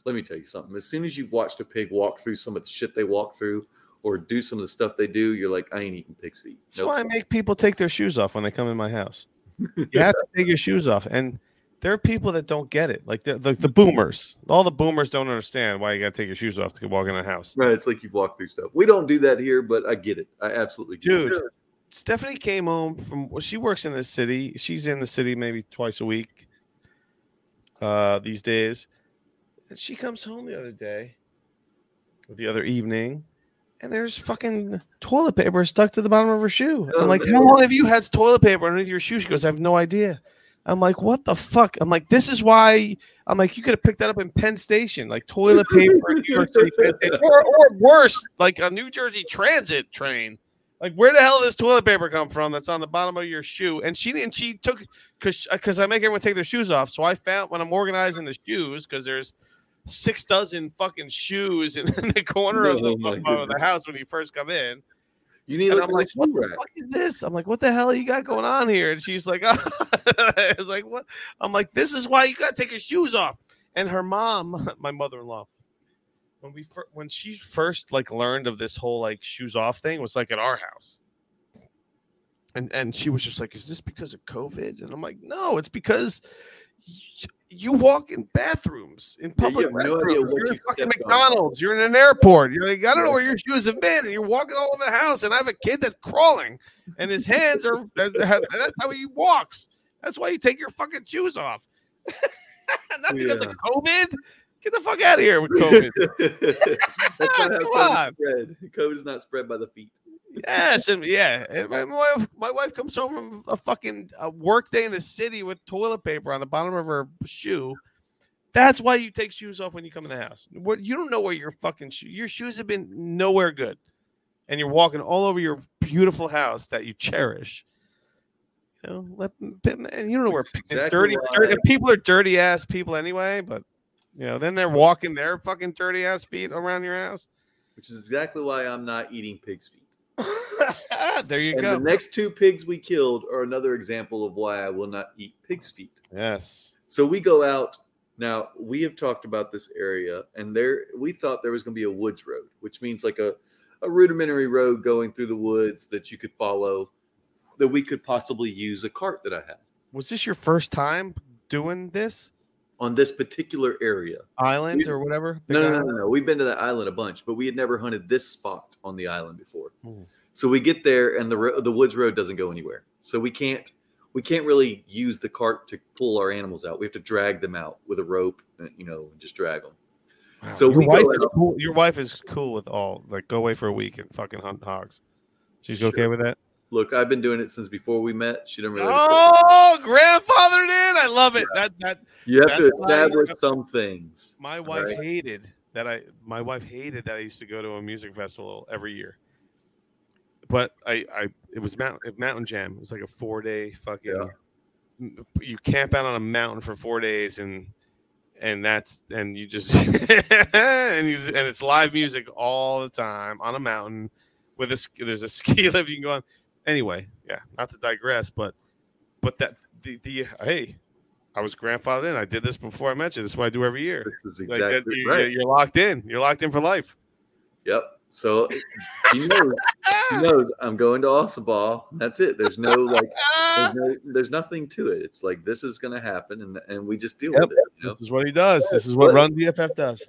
Let me tell you something. As soon as you've watched a pig walk through some of the shit they walk through, or do some of the stuff they do, you're like, I ain't eating pig's feet. That's Nope. why I make people take their shoes off when they come in my house. You have to take your shoes off, and there are people that don't get it. Like the, the the boomers, all the boomers don't understand why you got to take your shoes off to walk in a house. Right, it's like you've walked through stuff. We don't do that here, but I get it. I absolutely it. Dude, Stephanie came home from. Well, she works in the city. She's in the city maybe twice a week. Uh, these days, and she comes home the other day, or the other evening, and there's fucking toilet paper stuck to the bottom of her shoe. Oh, I'm like, how long have you had toilet paper underneath your shoe? She goes, I have no idea. I'm like, what the fuck? I'm like, this is why. I'm like, you could have picked that up in Penn Station, like toilet paper, in New York City, Penn or, or worse, like a New Jersey Transit train. Like, where the hell does toilet paper come from? That's on the bottom of your shoe. And she and she took because because uh, I make everyone take their shoes off. So I found when I'm organizing the shoes because there's six dozen fucking shoes in, in the corner of the, Oh, of the house when you first come in. You need And I'm like, at what the the fuck is this? I'm like, what the hell you got going on here? And she's like, I was like, what? I'm like, this is why you got to take your shoes off. And her mom, my mother-in-law, when we fir- when she first like learned of this whole like shoes off thing was like at our house. And and she was just like, is this because of COVID? And I'm like, no, it's because you walk in bathrooms in Yeah, you public no idea restrooms. what You're in you fucking stepped on. McDonald's. You're in an airport. You're like, I don't know where your shoes have been, and you're walking all over the house. And I have a kid that's crawling, and his hands are. That's, that's how he walks. That's why you take your fucking shoes off. Not because Yeah. of COVID. Get the fuck out of here with COVID. That's not how Come COVID is spread. COVID is not spread by the feet. Yes, and yeah, and my, my wife, my wife comes home from a fucking a work day in the city with toilet paper on the bottom of her shoe. That's why you take shoes off when you come in the house. What you don't know where your fucking shoe, your shoes have been nowhere good, and you're walking all over your beautiful house that you cherish. You know, let and you don't know where Which is and exactly dirty, dirty people are dirty ass people anyway. But you know, then they're walking their fucking dirty ass feet around your house. Which is exactly why I'm not eating pig's feet. there you And go. the next two pigs we killed are another example of why I will not eat pig's feet. yes. So we go out. Now we have talked about this area, and there we thought there was going to be a woods road, which means like a, a rudimentary road going through the woods that you could follow, that we could possibly use a cart that I had Was this your first time doing this on this particular area. island We- or whatever? No, no, no, no, no. We've been to that island a bunch, but we had never hunted this spot on the island before. Hmm. So we get there, and the ro- the woods road doesn't go anywhere. So we can't we can't really use the cart to pull our animals out. We have to drag them out with a rope, uh, you know, and just drag them. Wow. So your we wife is cool. Your wife is cool with all like go away for a week and fucking hunt hogs. She's Sure. okay with that. Look, I've been doing it since before we met. She didn't really. Oh, grandfathered in. I love it. That that you have to establish some things. my wife Right. hated that. I my wife hated that I used to go to a music festival every year. But I I it was mountain mountain jam. It was like a four day fucking. You camp out on a mountain for four days and and that's and you just and you and it's live music all the time on a mountain with a there's a ski lift you can go on. Anyway, yeah, not to digress, but but that the the hey, I was grandfathered in. I did this before I mentioned. you. This is what I do every year. This is Like exactly you, right. You're locked in. You're locked in for life. Yep. So she knows. She knows I'm going to Ossabaw. That's it. There's no like. There's, no, there's nothing to it. It's like this is going to happen, and and we just deal Yep. with it. You know? This is what he does. This is what But- Run DFF does.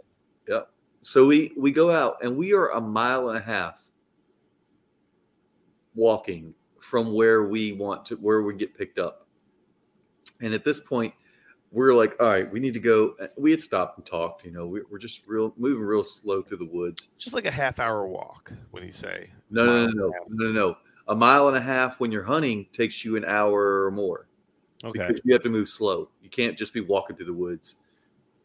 Yep. So we we go out, and we are a mile and a half walking from where we want to where we get picked up. And at this point, we're like, all right, we need to go. We had stopped and talked. You know, we, we're just real moving real slow through the woods. Just like a half hour walk. When you say No, no, no, no, a no, no, no. A mile and a half when you're hunting takes you an hour or more okay, because you have to move slow. You can't just be walking through the woods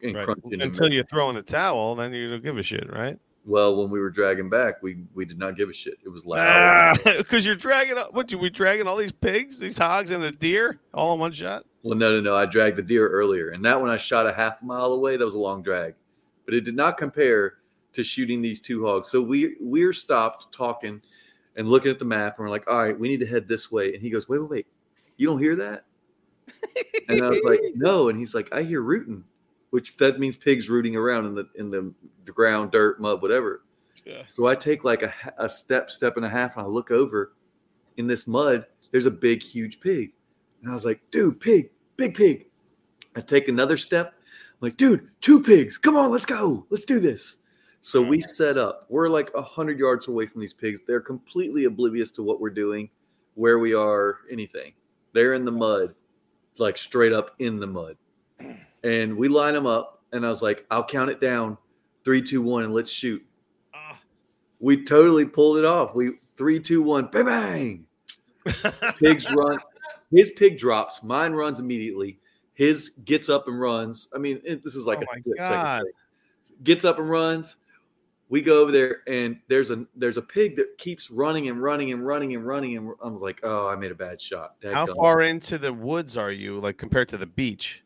and right. crunching. until you throw in the towel, then you don't give a shit, right? Well, when we were dragging back, we we did not give a shit. It was loud. Ah, because you're dragging. What you we dragging all these pigs, these hogs, and the deer all in one shot? Well, no, no, no. I dragged the deer earlier, and that one I shot a half mile away. That was a long drag, but it did not compare to shooting these two hogs. So we we're stopped talking and looking at the map, and we're like, all right, we need to head this way. And he goes, wait, wait, wait, you don't hear that? And I was like, no. And he's like, I hear rooting, which that means pigs rooting around in the in the, the ground, dirt, mud, whatever. Yeah. So I take like a, a step, step and a half, and I look over in this mud. There's a big, huge pig. And I was like, dude, pig, big pig. I take another step. I'm like, dude, two pigs. Come on, let's go. Let's do this. So we mm. set up. We're like a hundred yards away from these pigs. They're completely oblivious to what we're doing, where we are, anything. They're in the mud, like straight up in the mud. And we line them up, and I was like, I'll count it down, three, two, one, and let's shoot Ah. we totally pulled it off. We three, two, one, bang, bang. Pigs run. His pig drops. Mine runs immediately. His gets up and runs. I mean, it, this is like Oh a second Gets up and runs. We go over there, and there's a there's a pig that keeps running and running and running and running. And I was like, oh, I made a bad shot. How far into the woods are you, like compared to the beach?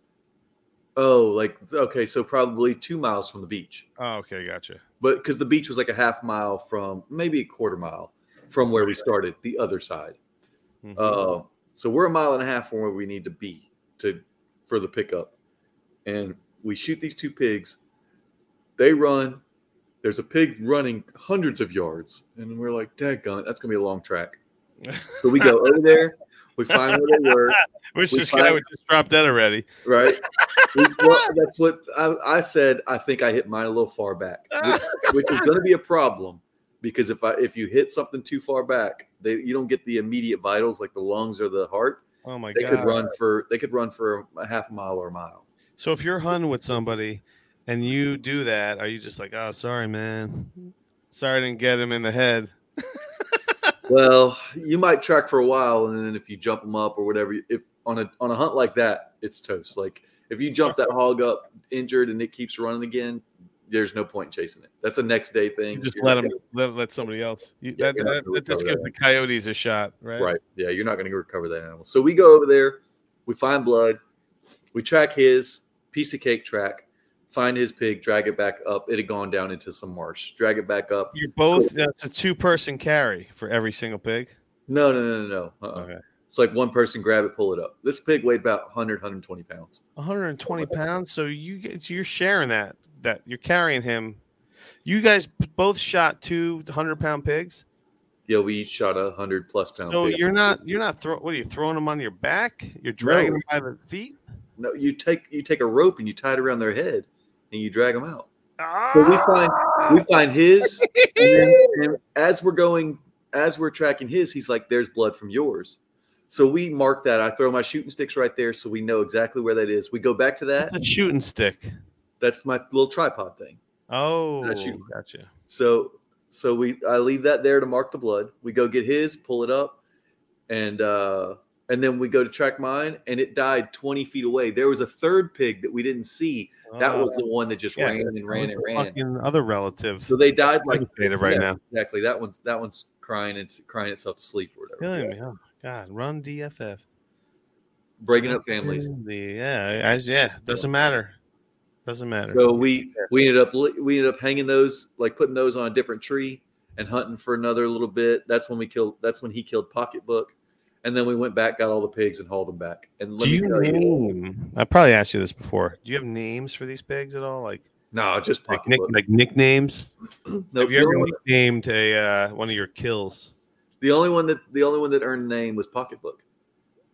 Oh, like okay, so probably two miles from the beach. Oh, okay, gotcha. but because the beach was like a half mile from maybe a quarter mile from where we started the other side. Mhm. uh, so we're a mile and a half from where we need to be to for the pickup. And we shoot these two pigs. They run. There's a pig running hundreds of yards. And we're like dadgummit, that's gonna be a long track. So we go over there, we find where they were, Wish We this guy find- would just drop dead already. right? We- well, that's what I, I said. I think I hit mine a little far back, which, which is going to be a problem because if I if you hit something too far back, they you don't get the immediate vitals like the lungs or the heart. Oh my They god! They could run for they could run for a half mile or a mile. So if you're hunting with somebody and you do that, are you just like, oh, sorry, man, sorry I didn't get him in the head? Well, you might track for a while, and then if you jump them up or whatever, if on a on a hunt like that, it's toast. Like if you jump that hog up injured and it keeps running again, there's no point in chasing it. That's a next day thing. You just You're let not him let, let somebody else. You, Yeah, that, that, that just gives the coyotes a shot, right? Right. Yeah, you're not going to recover that animal. So we go over there, we find blood, we track his piece of cake track, find his pig, drag it back up. It had gone down into some marsh. Drag it back up. You're both. That's a two-person carry for every single pig. No, no, no, no, no. Uh-uh. Okay. It's like one person grab it, pull it up. This pig weighed about 100, 120 pounds. 120 pounds. So you get you're sharing that. That you're carrying him. You guys both shot two 100 pound pigs. Yeah, we each shot a 100 plus pound So pig. you're not you're not throw. What are you throwing them on your back? You're dragging them by the feet. No, you take you take a rope and you tie it around their head and you drag them out. So we find we find his, and, then, and as we're going, as we're tracking his, he's like, "There's blood from yours." So we mark that. I throw my shooting sticks right there, so we know exactly where that is. We go back to that. a shooting stick. That's my little tripod thing. Oh, That shooting. gotcha. So so we I leave that there to mark the blood. We go get his, pull it up, and uh and then we go to track mine, and it died 20 feet away. There was a third pig that we didn't see. That Oh, was the one that just yeah, ran and ran and ran. Other relatives So they died like right yeah, now. Exactly. That one's that one's crying. It's crying itself to sleep or whatever. Me. Oh God, run DFF. Breaking up families. Yeah, as yeah, doesn't matter. Doesn't matter. So we we ended up we ended up hanging those like putting those on a different tree and hunting for another little bit. That's when we killed. That's when he killed Pocketbook, and then we went back, got all the pigs, and hauled them back. And let Do me you tell you, name? I probably asked you this before. Do you have names for these pigs at all? Like no, just like, nick, like nicknames? No, have you ever nicknamed a uh, one of your kills? the only one that the only one that earned a name was Pocketbook.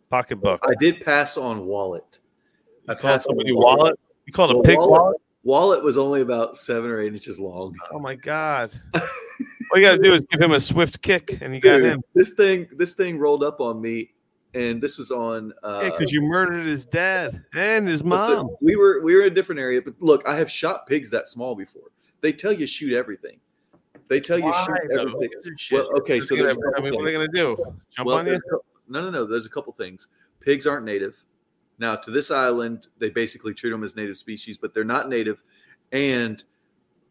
Pocketbook. I did pass on Wallet. I You called passed on somebody wallet. You called a pig Wallet. wallet. Wallet was only about seven or eight inches long. Oh my god! All you gotta do is give him a swift kick, and you got Dude, him. This thing, this thing rolled up on me, and this is on. Uh, Yeah, because you murdered his dad and his mom. we were we were in a different area, but look, I have shot pigs that small before. They tell you shoot everything. They tell you Why, shoot though? everything. These are shit. Well, okay, so gonna- I mean, what are they gonna do? Jump Well, on you? there's a cou- no, no, no. There's a couple things. Pigs aren't native. Now, to this island, they basically treat them as native species, but they're not native. And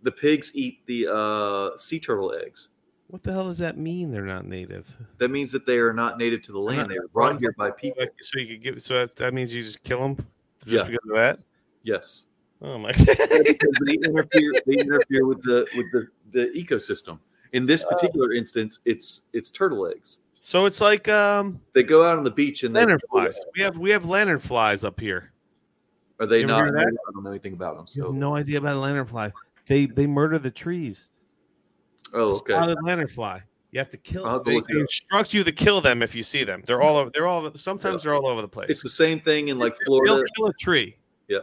the pigs eat the uh, sea turtle eggs. What the hell does that mean? They're not native. That means that they are not native to the land. They were brought here by people. So you could give. So that, that means you just kill them just Yeah. because of that. Yes. Oh my! because they interfere they interfere with the with the, the ecosystem in this particular instance it's it's turtle eggs so it's like um they go out on the beach and they lantern flies. We have we have lantern flies up here. are they You not heard of that? i don't know anything about them so no idea about a lantern fly. They they murder the trees. oh okay Spotted lantern fly. You have to kill. I'll have to They, they instruct you to kill them if you see them. They're all over. They're all. Sometimes they're all over the place. it's the same thing in like Florida. They'll florida kill a tree. Yeah,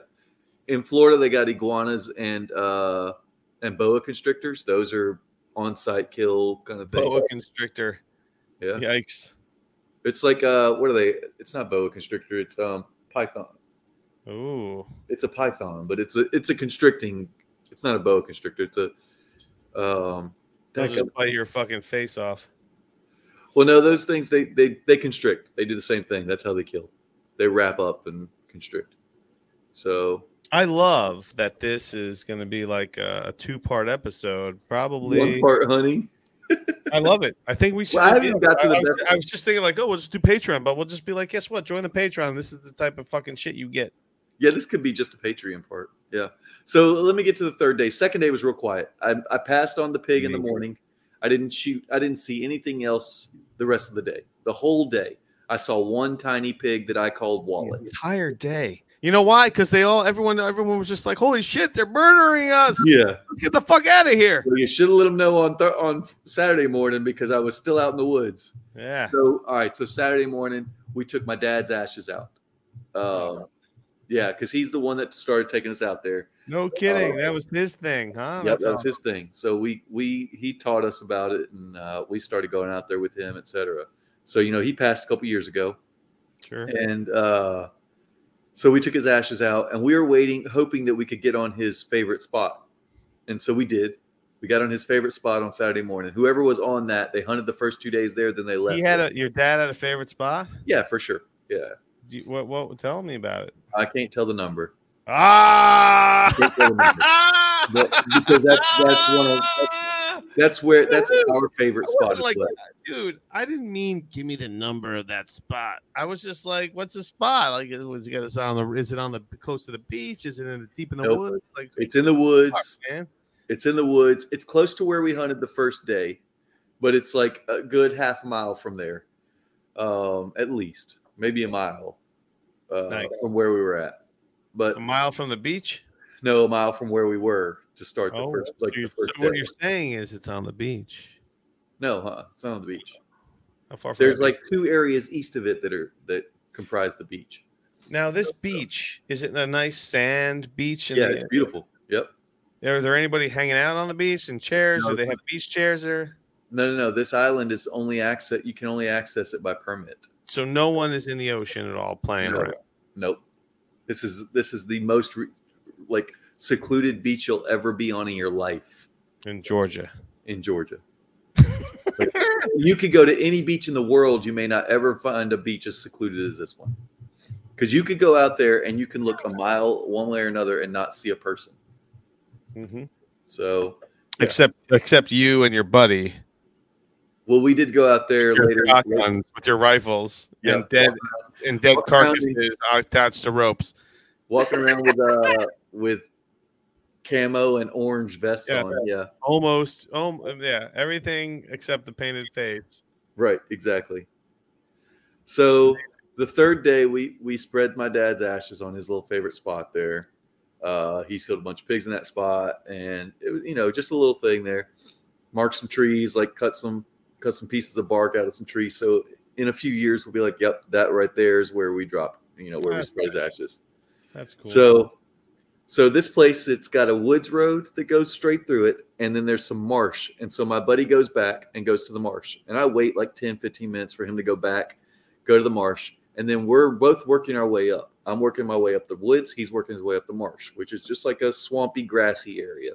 in florida they got iguanas and uh and boa constrictors those are on-site kill kind of thing Boa constrictor. yeah Yikes! it's like uh what are they it's not boa constrictor it's um python Ooh. it's a python, but it's a it's a constricting. It's not a boa constrictor. It's a um. They'll that just bite your fucking face off. well, no, those things they they they constrict. They do the same thing. That's how they kill. They wrap up and constrict. So I love that this is going to be like a, a two-part episode. Probably. one part hunting. I love it. I think we should. Well, I haven't got to I, the I was, best- I was just thinking like, oh, we'll just do Patreon, but we'll just be like, guess what? Join the Patreon. This is the type of fucking shit you get. Yeah, this could be just the Patreon part. Yeah. So let me get to the third day. Second day was real quiet. I, I passed on the pig in the morning. I didn't shoot. I didn't see anything else the rest of the day. The whole day, I saw one tiny pig that I called The Wallet. entire day. You know why? Because they all, everyone, everyone was just like, "Holy shit, they're murdering us! Yeah. Let's get the fuck out of here!" Well, you should have let them know on th- on Saturday morning because I was still out in the woods. Yeah. So all right, so Saturday morning we took my dad's ashes out. Um, yeah, because he's the one that started taking us out there. No kidding. Uh, that was his thing, huh? That's that was awesome. his thing. So we we he taught us about it, and uh, we started going out there with him, etc. So you know he passed a couple years ago, Sure. and uh, so we took his ashes out, and we were waiting, hoping that we could get on his favorite spot, and so we did. We got on his favorite spot on Saturday morning. Whoever was on that, they hunted the first two days there, then they left. He had a, your dad had a favorite spot. yeah, for sure. Yeah, you, what? What? Tell me about it. I can't tell the number. Ah! The number. Because that's that's one of that's where that's our favorite spot. like, dude, I didn't mean give me the number of that spot. I was just like, what's the spot? Like, was it is it on the? Is it on the close to the beach? Is it in the deep in the Nope. woods? Like, It's in the woods. man. It's in the woods. It's close to where we hunted the first day, but it's like a good half mile from there, um, at least maybe a mile uh, Nice. from where we were at. But A mile from the beach. no, a mile from where we were to start the Oh, first, so like you- the first so what you're saying is it's on the beach. No, huh? It's not on the beach. How far? From There's the like two areas east of it that are that comprise the beach. now this beach is it a nice sand beach? in Yeah, the- it's beautiful. Yep. Is there anybody hanging out on the beach in chairs? No, Do they have beach chairs there? No, no, no. This island is only access. You can only access it by permit. So no one is in the ocean at all playing No. around. Nope. This is this is the most re- like secluded beach you'll ever be on in your life in Georgia. in Georgia. Like, you could go to any beach in the world, you may not ever find a beach as secluded as this one. Because you could go out there and you can look a mile one way or another and not see a person. Mm-hmm. So, Yeah. Except except you and your buddy, well, we did go out there your later. shotguns with your rifles Yeah. and dead and dead Walk around carcasses attached to ropes. walking around with uh with camo and orange vests Yeah. on. Yeah, Almost, um, yeah, everything except the painted face. right, exactly. So the third day, we we spread my dad's ashes on his little favorite spot there. Uh, he's killed a bunch of pigs in that spot, and it was you know just a little thing there. Mark some trees, like cut some cut some pieces of bark out of some trees. So in a few years, we'll be like, "Yep, that right there is where we drop. You know, where we That's spread his nice. ashes." That's cool. So, so this place, it's got a woods road that goes straight through it, and then there's some marsh. And so my buddy goes back and goes to the marsh, and I wait like 10, 15 minutes for him to go back, go to the marsh, and then we're both working our way up. I'm working my way up the woods. He's working his way up the marsh, which is just like a swampy, grassy area.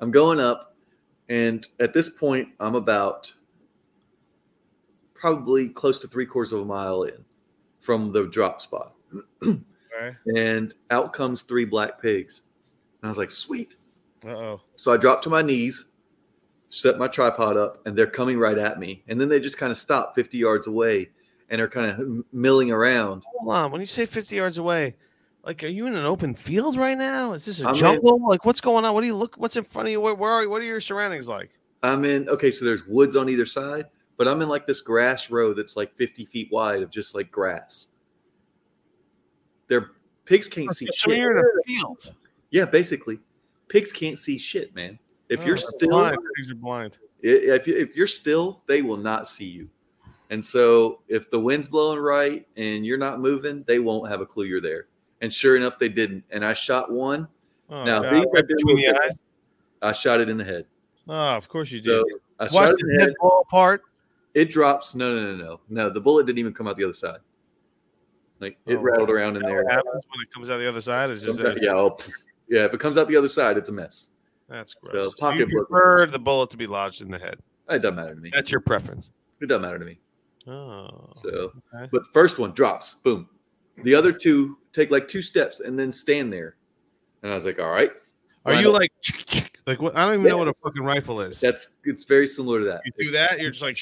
I'm going up, and at this point, I'm about probably close to three quarters of a mile in from the drop spot okay. and out comes three black pigs. And I was like, sweet. Uh oh. So I dropped to my knees, set my tripod up, and they're coming right at me. And then they just kind of stop 50 yards away and are kind of milling around. Hold on. When you say 50 yards away, like, are you in an open field right now? Is this a I'm in- jungle? Like, what's going on? What do you look? What's in front of you? Where, where are you? What are your surroundings like? I'm in, okay, so there's woods on either side, but I'm in like this grass row that's like 50 feet wide of just like grass. Their pigs can't see So shit. you're in a field. Yeah, basically. Pigs can't see shit, man. If Oh, you're still blind. Pigs are blind. If you, if you're still, they will not see you. And so if the wind's blowing right and you're not moving, they won't have a clue you're there. And sure enough, they didn't. And I shot one. Oh, Now, God, these right between the eyes. I shot it in the head. Oh, of course you did. So I Watch shot it in his the head fall apart. It drops. No, no, no, no, no. The bullet didn't even come out the other side. Like it Oh, rattled around in there. What happens when it comes out the other side? Is just Sometimes- yeah, oh, yeah. If it comes out the other side, it's a mess. that's gross. So, you pocketbook. prefer the bullet to be lodged in the head. It doesn't matter to me. That's your preference. It doesn't matter to me. Oh, So, okay. but the first one drops, boom. The other two take like two steps and then stand there. And I was like, all right, Are you up. like like what? I don't even know what a fucking rifle is. that's it's very similar to that. you do that. You're just like.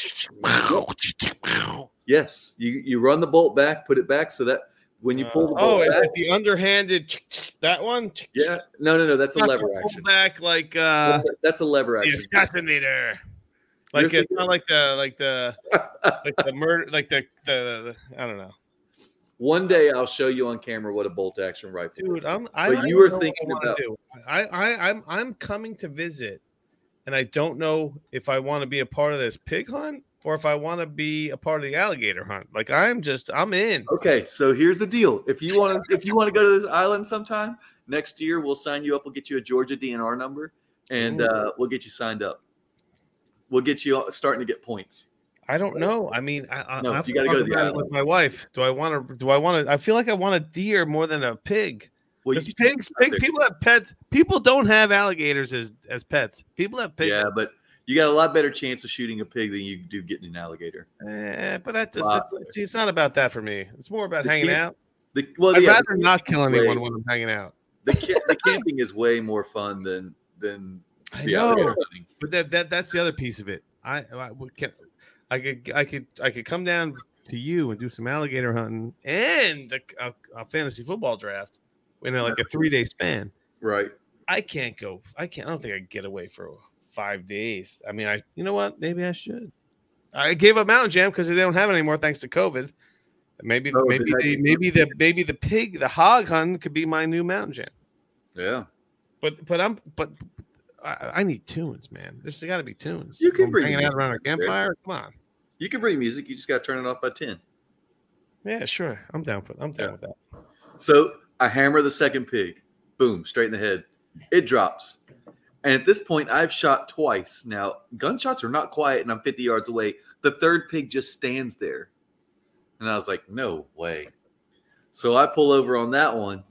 Yes, you you run the bolt back, put it back so that when you pull the oh, bolt is back, it the underhanded? That one. yeah, no, no, no, that's a lever action. Back like uh, That's a, that's a lever action. assassinator. Like You're it's not like the like the like the murder like the, the the I don't know. One day I'll show you on camera what a bolt action rifle dude. is. I'm. I But you were know what I thinking about- do. I, I, I'm, I'm coming to visit, and I don't know if I want to be a part of this pig hunt or if I want to be a part of the alligator hunt. Like I'm just, I'm in. Okay, so here's the deal. If you want to, if you want to go to this island sometime next year, we'll sign you up. We'll get you a Georgia DNR number, and uh, we'll get you signed up. We'll get you starting to get points. I don't know. I mean, I, I, No, I you to gotta go to the island. with my wife. Do I want to? Do I want to? I feel like I want a deer more than a pig. Well, you pigs, pig, people have pets. People don't have alligators as as pets. People have pigs. yeah, but you got a lot better chance of shooting a pig than you do getting an alligator. Eh, but that, Wow. that's, see, it's not about that for me. It's more about The hanging camp- out. The, well, I'd yeah, rather not kill way- anyone when I'm hanging out. the, the camping is way more fun than than I the know, but that, that that's the other piece of it. I I would can, I could I could I could come down to you and do some alligator hunting and a, a, a fantasy football draft in a, like a three day span. Right. I can't go. I can't. I don't think I get away for five days. I mean, I. You know what? Maybe I should. I gave up Mountain Jam because they don't have it anymore thanks to COVID. Maybe, Oh, maybe, did that the, get- maybe the maybe the pig, the hog hunt could be my new Mountain Jam. Yeah. But but I'm but I, I need tunes, man. There's got to be tunes. You can I'm bring hanging out around a campfire. Come on. You can bring music. You just got to turn it off by ten. Yeah, sure. I'm down for. I'm down Yeah. with that. So I hammer the second pig. Boom, straight in the head. It drops. And at this point, I've shot twice. Now, gunshots are not quiet, and I'm 50 yards away. The third pig just stands there. And I was like, no way. So I pull over on that one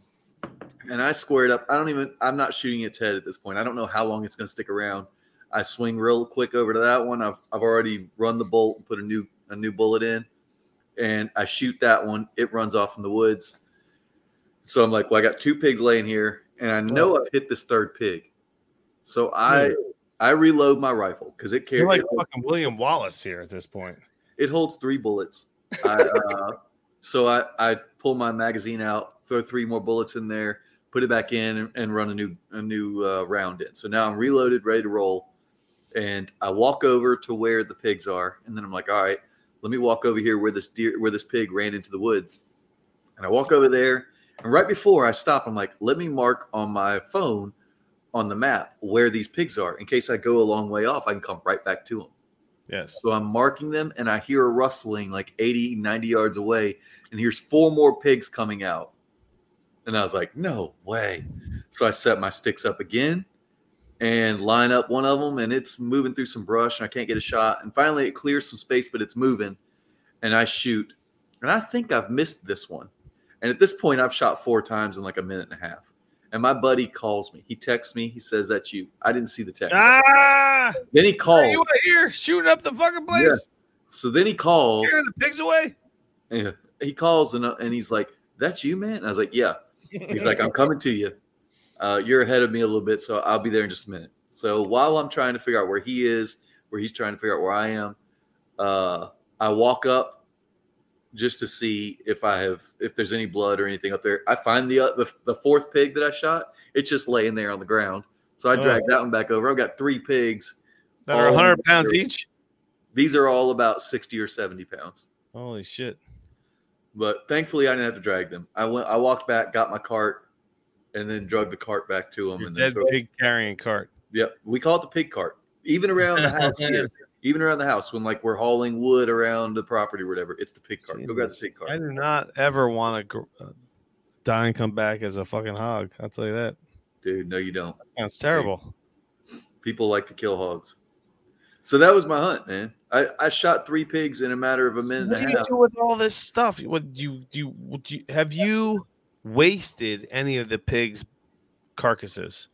and I square it up. I don't even, I'm not shooting its head at this point. I don't know how long it's going to stick around. I swing real quick over to that one. I've, I've already run the bolt and put a new, a new bullet in. And I shoot that one. It runs off in the woods. So I'm like, well, I got two pigs laying here, and I know I've hit this third pig. So I I reload my rifle because it carries like fucking William Wallace here at this point. it holds three bullets. I, uh, so I I pull my magazine out, throw three more bullets in there, put it back in, and, run a new a new uh, round in. So now I'm reloaded, ready to roll, and I walk over to where the pigs are, and then I'm like, all right, let me walk over here where this deer where this pig ran into the woods, and I walk over there, and right before I stop, I'm like, let me mark on my phone on the map where these pigs are in case I go a long way off, I can come right back to them. Yes. So I'm marking them and I hear a rustling like 80, 90 yards away. And here's four more pigs coming out. And I was like, no way. So I set my sticks up again and line up one of them. And it's moving through some brush and I can't get a shot. And finally it clears some space, but it's moving. And I shoot. And I think I've missed this one. And at this point, I've shot four times in like a minute and a half. And my buddy calls me. He texts me. He says, That's you. I didn't see the text. Ah! Then he called. you out here shooting up the fucking place? So then he calls. Scaring the pigs away? Yeah. He calls and, uh, and he's like, That's you, man? And I was like, Yeah. He's like, I'm coming to you. Uh, you're ahead of me a little bit, so I'll be there in just a minute. So while I'm trying to figure out where he is, where he's trying to figure out where I am, uh, I walk up just to see if I have if there's any blood or anything up there. I find the uh, the, the fourth pig that I shot. It's just laying there on the ground. So I Oh. drag that one back over. I've got three pigs. that are Oh, 100 pounds each? These are all about 60 or 70 pounds. Holy shit. But thankfully, I didn't have to drag them. I went, I walked back, got my cart, and then drug the cart back to them. Your and then dead throw- pig carrying cart. Yep, we call it the pig cart. Even around the house, here, even around the house, when like we're hauling wood around the property or whatever, it's the pig cart. Go grab the pig cart. I do not ever want to uh, die and come back as a fucking hog. I'll tell you that. Dude, no, you don't. Sounds terrible. People like to kill hogs. So that was my hunt, man. I, I shot three pigs in a matter of a minute What do you do with all this stuff? Would you do? You, would you have you wasted any of the pigs' carcasses?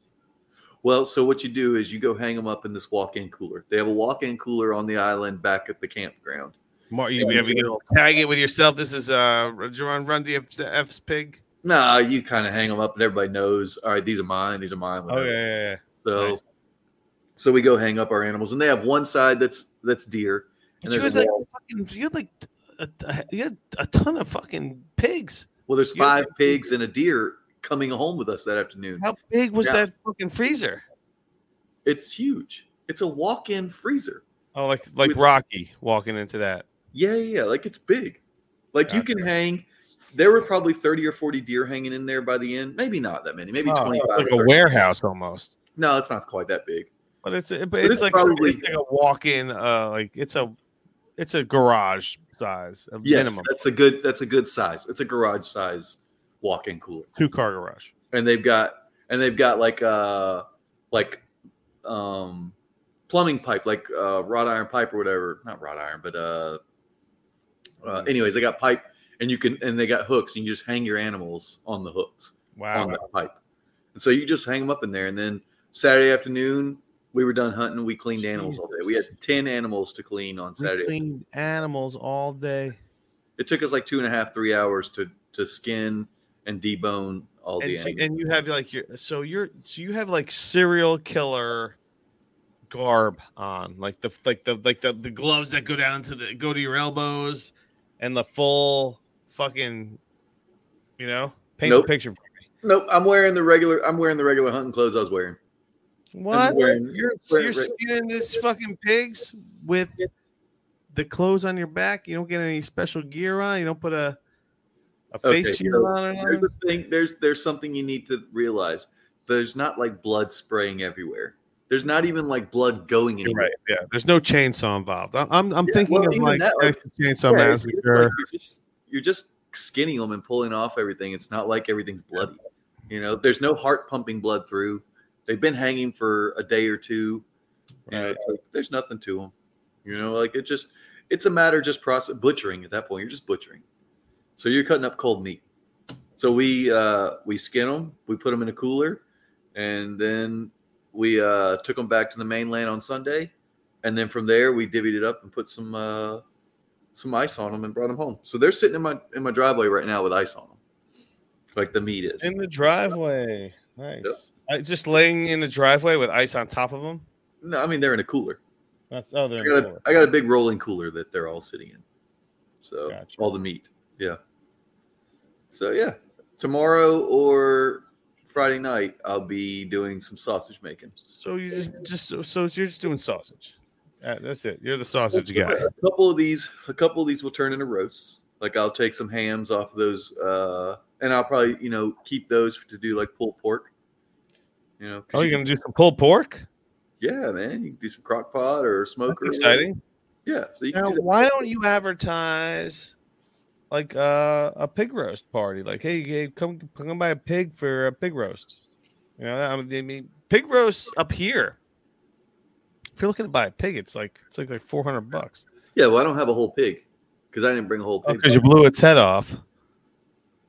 Well, so what you do is you go hang them up in this walk-in cooler. They have a walk-in cooler on the island back at the campground. More, you have you tag it with yourself. This is uh Run Run DF's pig. Nah, you kind of hang them up, and everybody knows. All right, these are mine. These are mine. Oh yeah, yeah, yeah. So, Nice. So we go hang up our animals, and they have one side that's that's deer, and But you there's had a like fucking, you had like a, a- you had a ton of fucking pigs. Well, there's you had five pigs and a deer coming home with us that afternoon. How big was Yeah. that fucking freezer? It's huge. It's a walk-in freezer. Oh, like like With- Rocky walking into that. Yeah, yeah, yeah. Like it's big. Like you can hang. there were probably 30 or 40 deer hanging in there by the end. Maybe not that many, maybe Oh, 25. it's like a warehouse almost. No, it's not quite that big. But it's but But it's, it's like probably- it's like a walk-in. Uh, like it's a it's a garage size, a Yes, minimum that's a good that's a good size. It's a garage size walk-in cooler. two car garage. And they've got and they've got like uh like um plumbing pipe, like uh wrought iron pipe or whatever. Not wrought iron, but uh, uh anyways, they got pipe and you can and they got hooks and you just hang your animals on the hooks. Wow, on that pipe. And so you just hang them up in there. And then Saturday afternoon, we were done hunting. We cleaned animals all day. We had 10 animals to clean on we Saturday. cleaned animals all day. It took us like two and a half, three hours to to skin and debone all and, the animals. and you have like your so you're so you have like serial killer garb on like the like the like the, the gloves that go down to the go to your elbows and the full fucking you know paint Nope. the picture for me. Nope, I'm wearing the regular. I'm wearing the regular hunting clothes I was wearing. What wearing- you're wearing- you're skinning this fucking pigs with the clothes on your back you don't get any special gear on you don't put a a face Okay, shield so on or There's a thing. There's there's something you need to realize. There's not like blood spraying everywhere. There's not even like blood going You're right. Yeah, there's no chainsaw involved. I- I'm I'm Yeah, thinking well, of like that, like- Chainsaw Yeah, it's- it's like you're just you're just skinning them and pulling off everything. It's not like everything's bloody. You know, there's no heart pumping blood through. They've been hanging for a day or two. Right. it's like there's nothing to them. You know, like it just it's a matter of just process butchering at that point. You're just butchering. So you're cutting up cold meat. So we uh we skin them, we put them in a cooler, and then we uh took them back to the mainland on Sunday, and then from there we divvied it up and put some uh some ice on them and brought them home. So they're sitting in my in my driveway right now with ice on them, like the meat is. in the driveway. Nice. I, just laying in the driveway with ice on top of them. No, I mean they're in a cooler. That's oh, they're I in got, a, cooler. I got a big rolling cooler that they're all sitting in. So Gotcha. all the meat, yeah. So yeah, tomorrow or Friday night I'll be doing some sausage making. So you just just so, so you're just doing sausage. Uh, that's it. You're the sausage guy. A couple of these, a couple of these will turn into roasts. Like I'll take some hams off of those, uh, and I'll probably you know keep those to do like pulled pork. You know, 'cause Oh, you you're gonna do some pulled pork? Yeah, man. You can do some crock pot or That's smoker. exciting. Yeah. So you can Now, do why don't you advertise like uh, a pig roast party? Like, hey, hey, come come buy a pig for a pig roast. You know, I mean, pig roasts up here. If you're looking to buy a pig, it's like it's like like four hundred bucks Yeah. Well, I don't have a whole pig because I didn't bring a whole pig. because you blew its head off.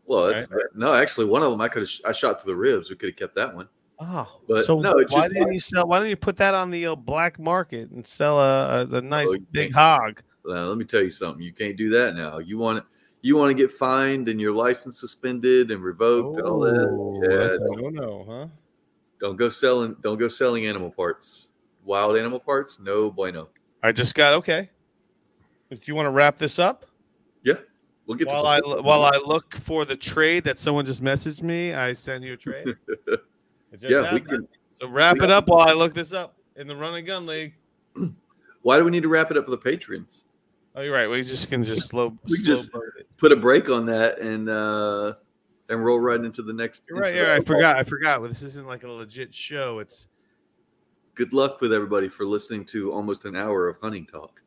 well, it's, no, actually, one of them I could have. I shot through the ribs. We could have kept that one. Oh, But so no, why didn't like- you sell? Why don't you put that on the uh, black market and sell a, a, a nice Oh, big hog? Uh, let me tell you something. You can't do that now. You want you want to get fined and your license suspended and revoked and all that. Oh, Yeah, that's don't, no no, huh? don't go selling. Don't go selling animal parts. Wild animal parts. No bueno. I just got okay. Do you want to wrap this up? Yeah, we'll get While to I while I look for the trade that someone just messaged me, I send you a trade. It just yeah, we can. So wrap we it up while I look this up in the run and gun league. Why do we need to wrap it up for the patrons? Oh, you're right. We just can just slow. We slow just- burn it. Put a break on that and uh and roll right into the next. You're right. into Yeah, I forgot. I forgot. Well, this isn't like a legit show. It's Good luck with everybody for listening to almost an hour of hunting talk.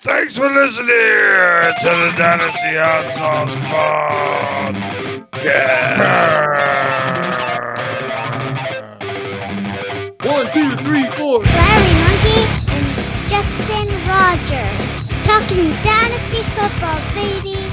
Thanks for listening to the Dynasty Hot Sauce Podcast. One, two, three, four. Larry Monkey and Justin Rogers. Talking Dynasty Football, baby.